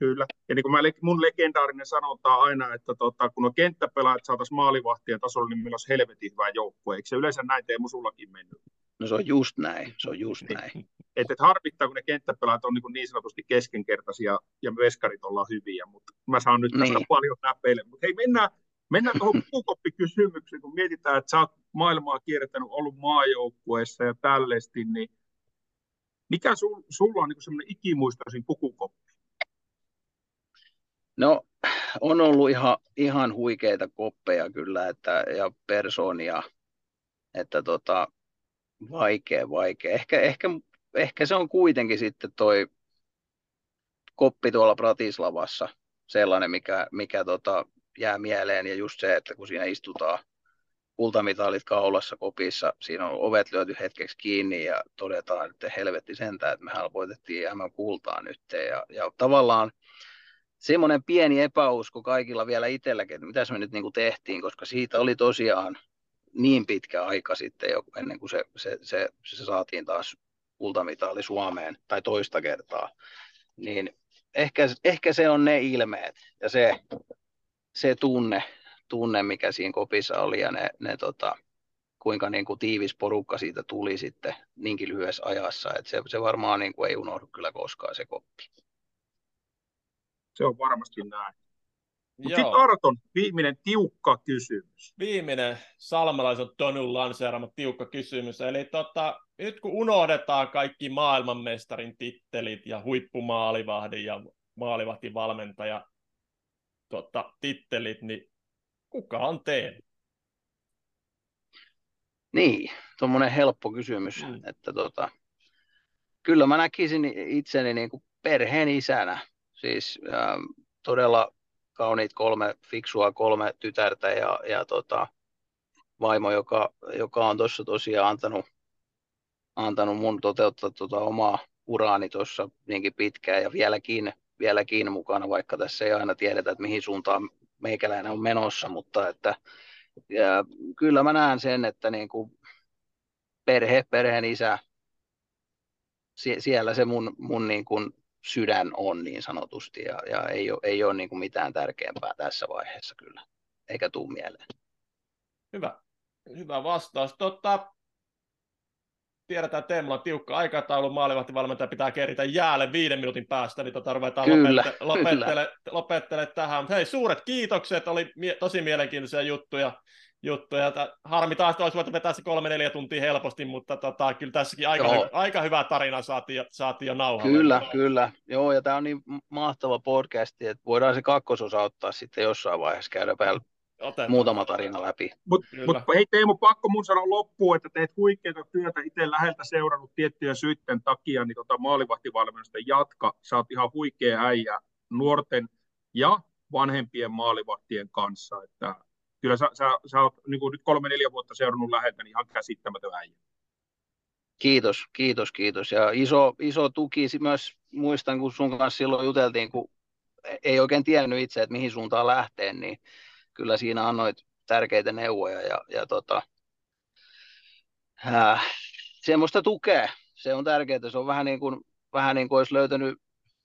Kyllä. Ja niin kuin mä, mun legendaarinen sanonta aina, että tota, kun on kenttäpelaajat saataisiin maalivahtien tasolla, niin meillä olisi helvetin hyvä joukkue. Eikö se yleensä näin Teemu sullakin mennyt? No se on just näin, se on just niin. näin. Että et harvittaa, kun ne kenttäpelaajat on niin, niin sanotusti keskenkertaisia ja veskarit ollaan hyviä, mutta mä saan nyt tästä niin. paljon näpeille. Mutta hei, mennään, mennään tuohon puukoppikysymykseen, kun mietitään, että sä oot maailmaa kiertänyt, ollut maajoukkueessa ja tällaisesti, niin mikä sul, sulla on niin semmoinen ikimuistoisin pukukoppi? No, on ollut ihan, ihan huikeita koppeja kyllä, että, ja persoonia, että tota, vaikea, vaikea. Ehkä, ehkä, ehkä se on kuitenkin sitten toi koppi tuolla Pratislavassa sellainen, mikä, mikä tota, jää mieleen, ja just se, että kun siinä istutaan kultamitalit kaulassa kopissa, siinä on ovet lyöty hetkeksi kiinni ja todetaan, että helvetti sentään, että mehän voitettiin M kultaa nyt. Ja, ja tavallaan semmoinen pieni epäusko kaikilla vielä itselläkin, että mitä me nyt niin kuin tehtiin, koska siitä oli tosiaan niin pitkä aika sitten jo ennen kuin se, se, se, se saatiin taas kultamitali Suomeen tai toista kertaa, niin ehkä, ehkä se on ne ilmeet ja se, se tunne, tunne, mikä siinä kopissa oli ja ne, ne tota, kuinka niin kuin tiivis porukka siitä tuli sitten niinkin lyhyessä ajassa, että se, se varmaan niin kuin ei unohdu kyllä koskaan se koppi. Se on varmasti näin. Mutta sitten Arton, viimeinen tiukka kysymys. Viimeinen salmelaisen Tonun lanseerama tiukka kysymys. Eli tota, nyt kun unohdetaan kaikki maailmanmestarin tittelit ja huippumaalivahdin ja maalivahtivalmentaja tota, tittelit, niin kuka on teidän? Niin, tuommoinen helppo kysymys. Mm. Että tota, kyllä mä näkisin itseni niin kuin perheen isänä. Siis ähm, todella kauniit kolme fiksua, kolme tytärtä ja, ja tota, vaimo, joka, joka on tuossa tosiaan antanut, antanut mun toteuttaa tota omaa uraani tuossa niinkin pitkään ja vieläkin, vieläkin mukana, vaikka tässä ei aina tiedetä, että mihin suuntaan meikäläinen on menossa, mutta että ja kyllä mä näen sen, että niin kuin perhe, perheen isä, siellä se mun, mun niin kuin sydän on niin sanotusti ja, ja ei ole, ei ole niin kuin mitään tärkeämpää tässä vaiheessa kyllä, eikä tuu mieleen. Hyvä, hyvä vastaus. Totta, tiedetään, että Teemulla on tiukka aikataulu, maalivahtivalmentaja pitää keritä jäälle viiden minuutin päästä, niin tota ruvetaan Kyllä, lopette- lopettele, lopettele tähän. Hei, suuret kiitokset, oli mie- tosi mielenkiintoisia juttuja. Juttuja. Tä- Harmi taas, että olisi voitu vetää se kolme-neljä tuntia helposti, mutta tota, kyllä tässäkin aika, Joo. hy- aika hyvä tarina saatiin, jo- saatiin jo nauhalle. Kyllä, kyllä. Joo, ja tämä on niin mahtava podcasti, että voidaan se kakkososa ottaa sitten jossain vaiheessa käydä vielä Otetaan. muutama tarina läpi. Mutta mut, hei Teemu, pakko mun sanoa loppuun, että teet huikeaa työtä itse läheltä seurannut tiettyjen syitten takia, niin tota maalivahtivalmennusta jatka. Sä oot ihan huikea äijä nuorten ja vanhempien maalivahtien kanssa. Että kyllä sä, sä, sä oot niin nyt kolme-neljä vuotta seurannut läheltä, niin ihan käsittämätön äijä. Kiitos, kiitos, kiitos. Ja iso, iso tuki myös, muistan kun sun kanssa silloin juteltiin, kun ei oikein tiennyt itse, että mihin suuntaan lähteä, niin kyllä siinä annoit tärkeitä neuvoja ja, ja tota, äh, semmoista tukea, se on tärkeää. Se on vähän niin kuin, vähän niin kuin olisi löytänyt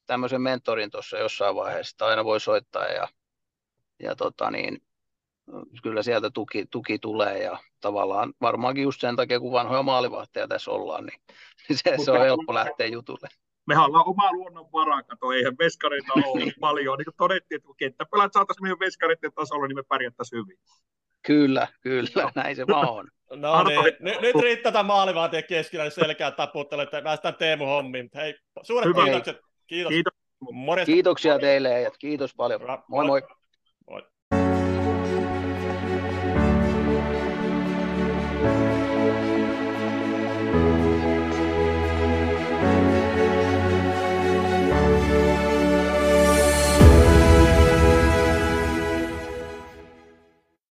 tämmöisen mentorin tuossa jossain vaiheessa, aina voi soittaa ja, ja tota niin, kyllä sieltä tuki, tuki tulee ja tavallaan varmaankin just sen takia, kun vanhoja maalivahteja tässä ollaan, niin se, se on helppo lähteä jutulle. Mehän ollaan oma luonnonvara, kato, eihän veskareita ole paljon. Niin kuin todettiin, että kun kenttäpelät saataisiin meidän veskareiden tasolla, niin me pärjättäisiin hyvin. Kyllä, kyllä, näin se vaan on. No Arto, niin, nyt, nyt riittää tämä maalivahtien keskellä, niin selkää taputtele, että päästään Teemu hommiin. Hei, suuret Hyvä. kiitokset. Kiitos. Kiitos. Morjesta. Kiitoksia teille ja kiitos paljon. Moi moi. Moi.